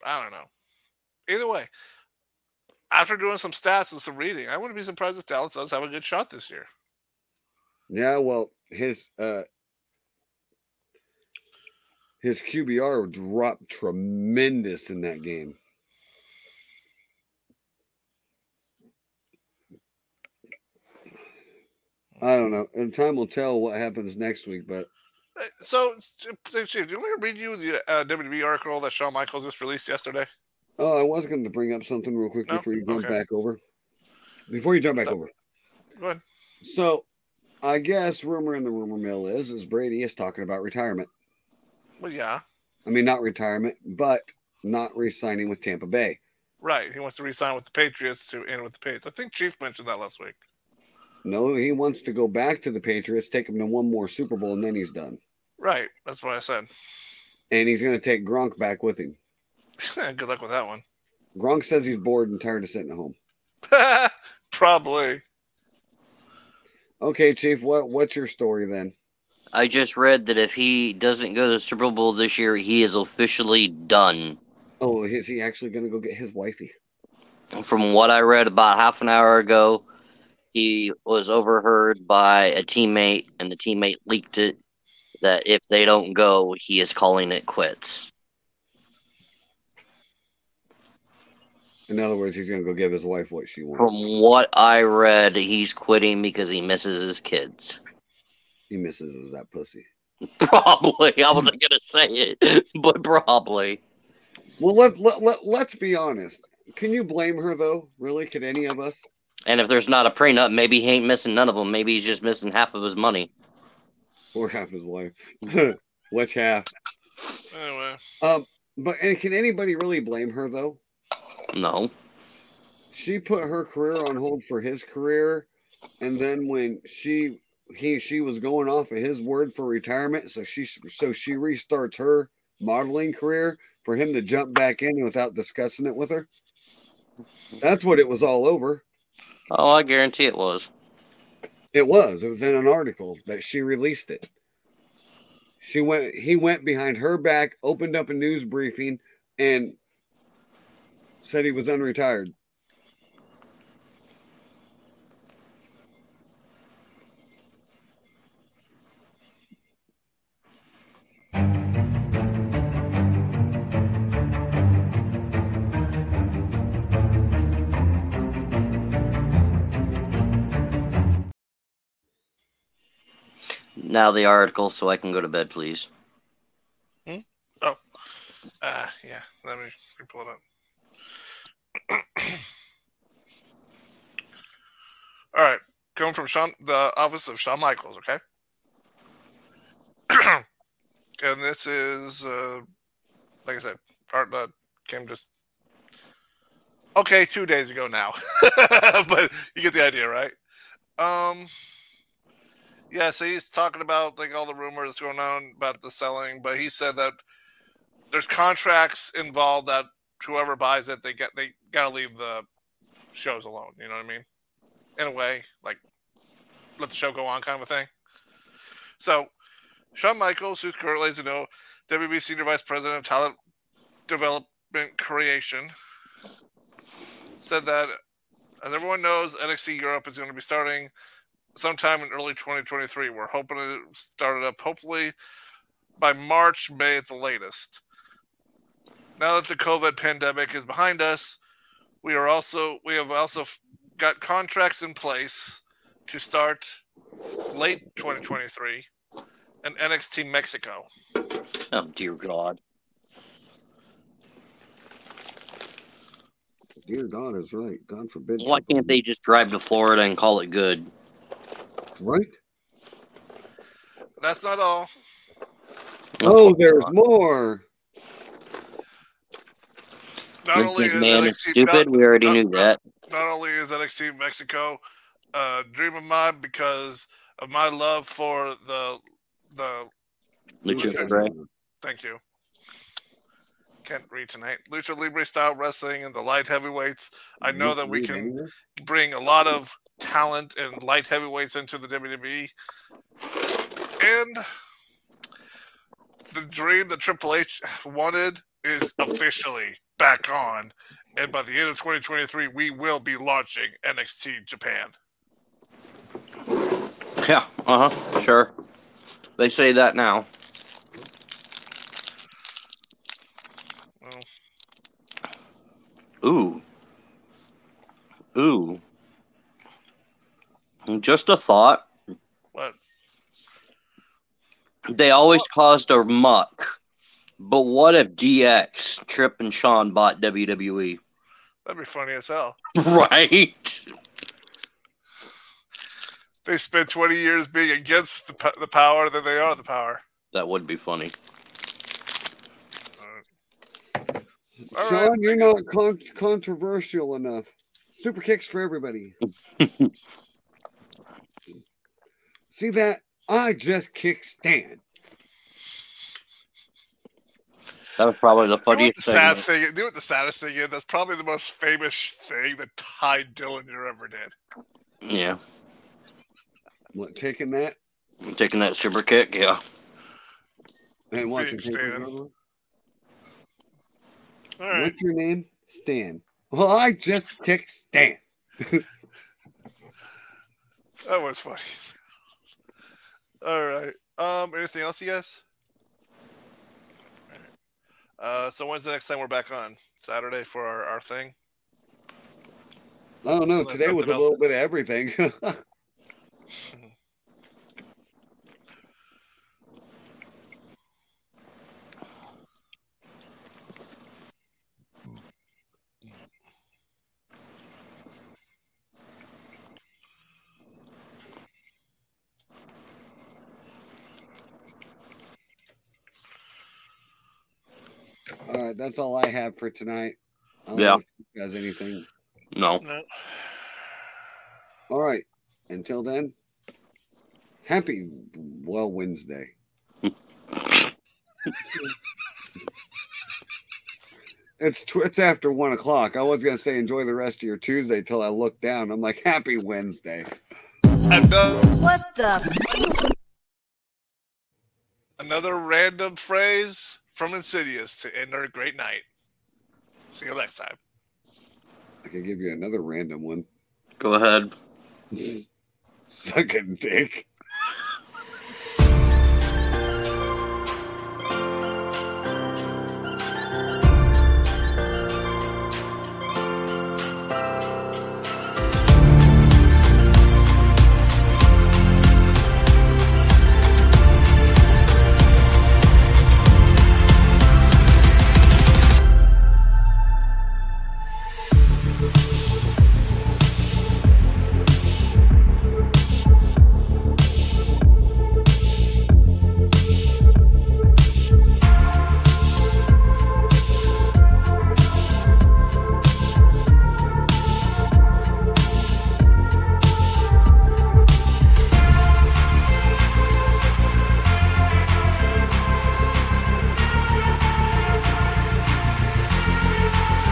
I don't know. Either way, after doing some stats and some reading, I wouldn't be surprised if Dallas does have a good shot this year. Yeah, well, his uh his QBR dropped tremendous in that game. I don't know. And time will tell what happens next week, but Uh, So, do you want to read you the uh, WWE article that Shawn Michaels just released yesterday? oh, I was going to bring up something real quick No? before you jump Okay. back over. Before you jump back over. Go ahead. So, I guess rumor in the rumor mill is is Brady is talking about retirement. Well, yeah, I mean, not retirement, but not re-signing with Tampa Bay. right. He wants to resign with the Patriots to end with the Patriots. I think Chief mentioned that last week. No, he wants to go back to the Patriots, take him to one more Super Bowl, and then he's done. Right. That's what I said. And he's going to take Gronk back with him. Good luck with that one. Gronk says he's bored and tired of sitting at home. Probably. Okay, Chief, what what's your story then? I just read that if he doesn't go to the Super Bowl this year, he is officially done. Oh, is he actually going to go get his wifey? From what I read about half an hour ago, he was overheard by a teammate, and the teammate leaked it that if they don't go, he is calling it quits. In other words, he's going to go give his wife what she wants. From what I read, he's quitting because he misses his kids. He misses is that pussy. Probably. I wasn't going to say it, but probably. Well, let, let, let, let's be honest. Can you blame her, though? Really? Could any of us? And if there's not a prenup, maybe he ain't missing none of them. Maybe he's just missing half of his money. Or half his wife? Which half? Anyway, Um, but and can anybody really blame her, though? No. she put her career on hold for his career and then when she he she was going off of his word for retirement so she so she restarts her modeling career for him to jump back in without discussing it with her that's what it was all over Oh, I guarantee it was. it was. It was in an article that she released it. She went he went behind her back opened up a news briefing and said he was unretired Now the article, so I can go to bed, please. uh, yeah. Let me, let me pull it up. All right, coming from Shawn, the office of Shawn Michaels. Okay, and this is, uh, like I said, part that came just okay two days ago now, but you get the idea, right? Um, yeah. So he's talking about like all the rumors going on about the selling, but he said that there's contracts involved that whoever buys it, they get they gotta leave the shows alone. You know what I mean? In a way, like let the show go on, kind of a thing. So, Shawn Michaels, who's currently, as you know, WB Senior Vice President of Talent Development Creation, said that, as everyone knows, NXT Europe is going to be starting sometime in early 2023. We're hoping to start it up, hopefully by March, May at the latest. Now that the COVID pandemic is behind us, we are also we have also got contracts in place to start late 2023 in NXT Mexico. Oh dear God. dear god is right god forbid Why can't they just drive to Florida and call it good? Right That's not all. oh there's more Not Vince only is NXT is stupid. not- We already not- knew not- that. not only is NXT Mexico a dream of mine because of my love for the the Lucha Lucha. Libre. thank you. Can't read tonight. Lucha Libre style wrestling and the light heavyweights. I know that we can bring a lot of talent and light heavyweights into the WWE. And the dream that Triple H wanted is officially back on. And by the end of 2023, we will be launching NXT Japan. Yeah, uh huh, sure. They say that now. Ooh. Ooh. Just a thought. What? They always caused a muck. But what if DX, Trip, and Shawn bought? WWE? That'd be funny as hell. right? They spent 20 years being against the, the power, then they are the power. That would be funny. All Sean, right. you're not con- controversial enough. Super kicks for everybody. See that? I just kick Stan. That was probably the You know funniest the thing. sad thing. You know what the saddest thing is? That's probably the most famous thing that Tye Dillinger ever did. Yeah. What, taking that I'm taking that super kick. Yeah. and watching Big take Stan. All right. What's your name? Stan. Well, I just kicked Stan. That was funny. All right. Um. Anything else, you guys? Right. Uh. So when's the next time we're back on? Saturday for our, our thing. I don't know. Today was a little bit of everything. all right, that's all I have for tonight. I don't Yeah. know if you guys anything. No. No. All right. Until then, happy well Wednesday. it's tw- it's after one o'clock. I was gonna say enjoy the rest of your Tuesday till I look down. I'm like happy Wednesday. What the? another random phrase from Insidious to end our great night. See you next time. I can give you another random one. Go ahead. Suck a dick.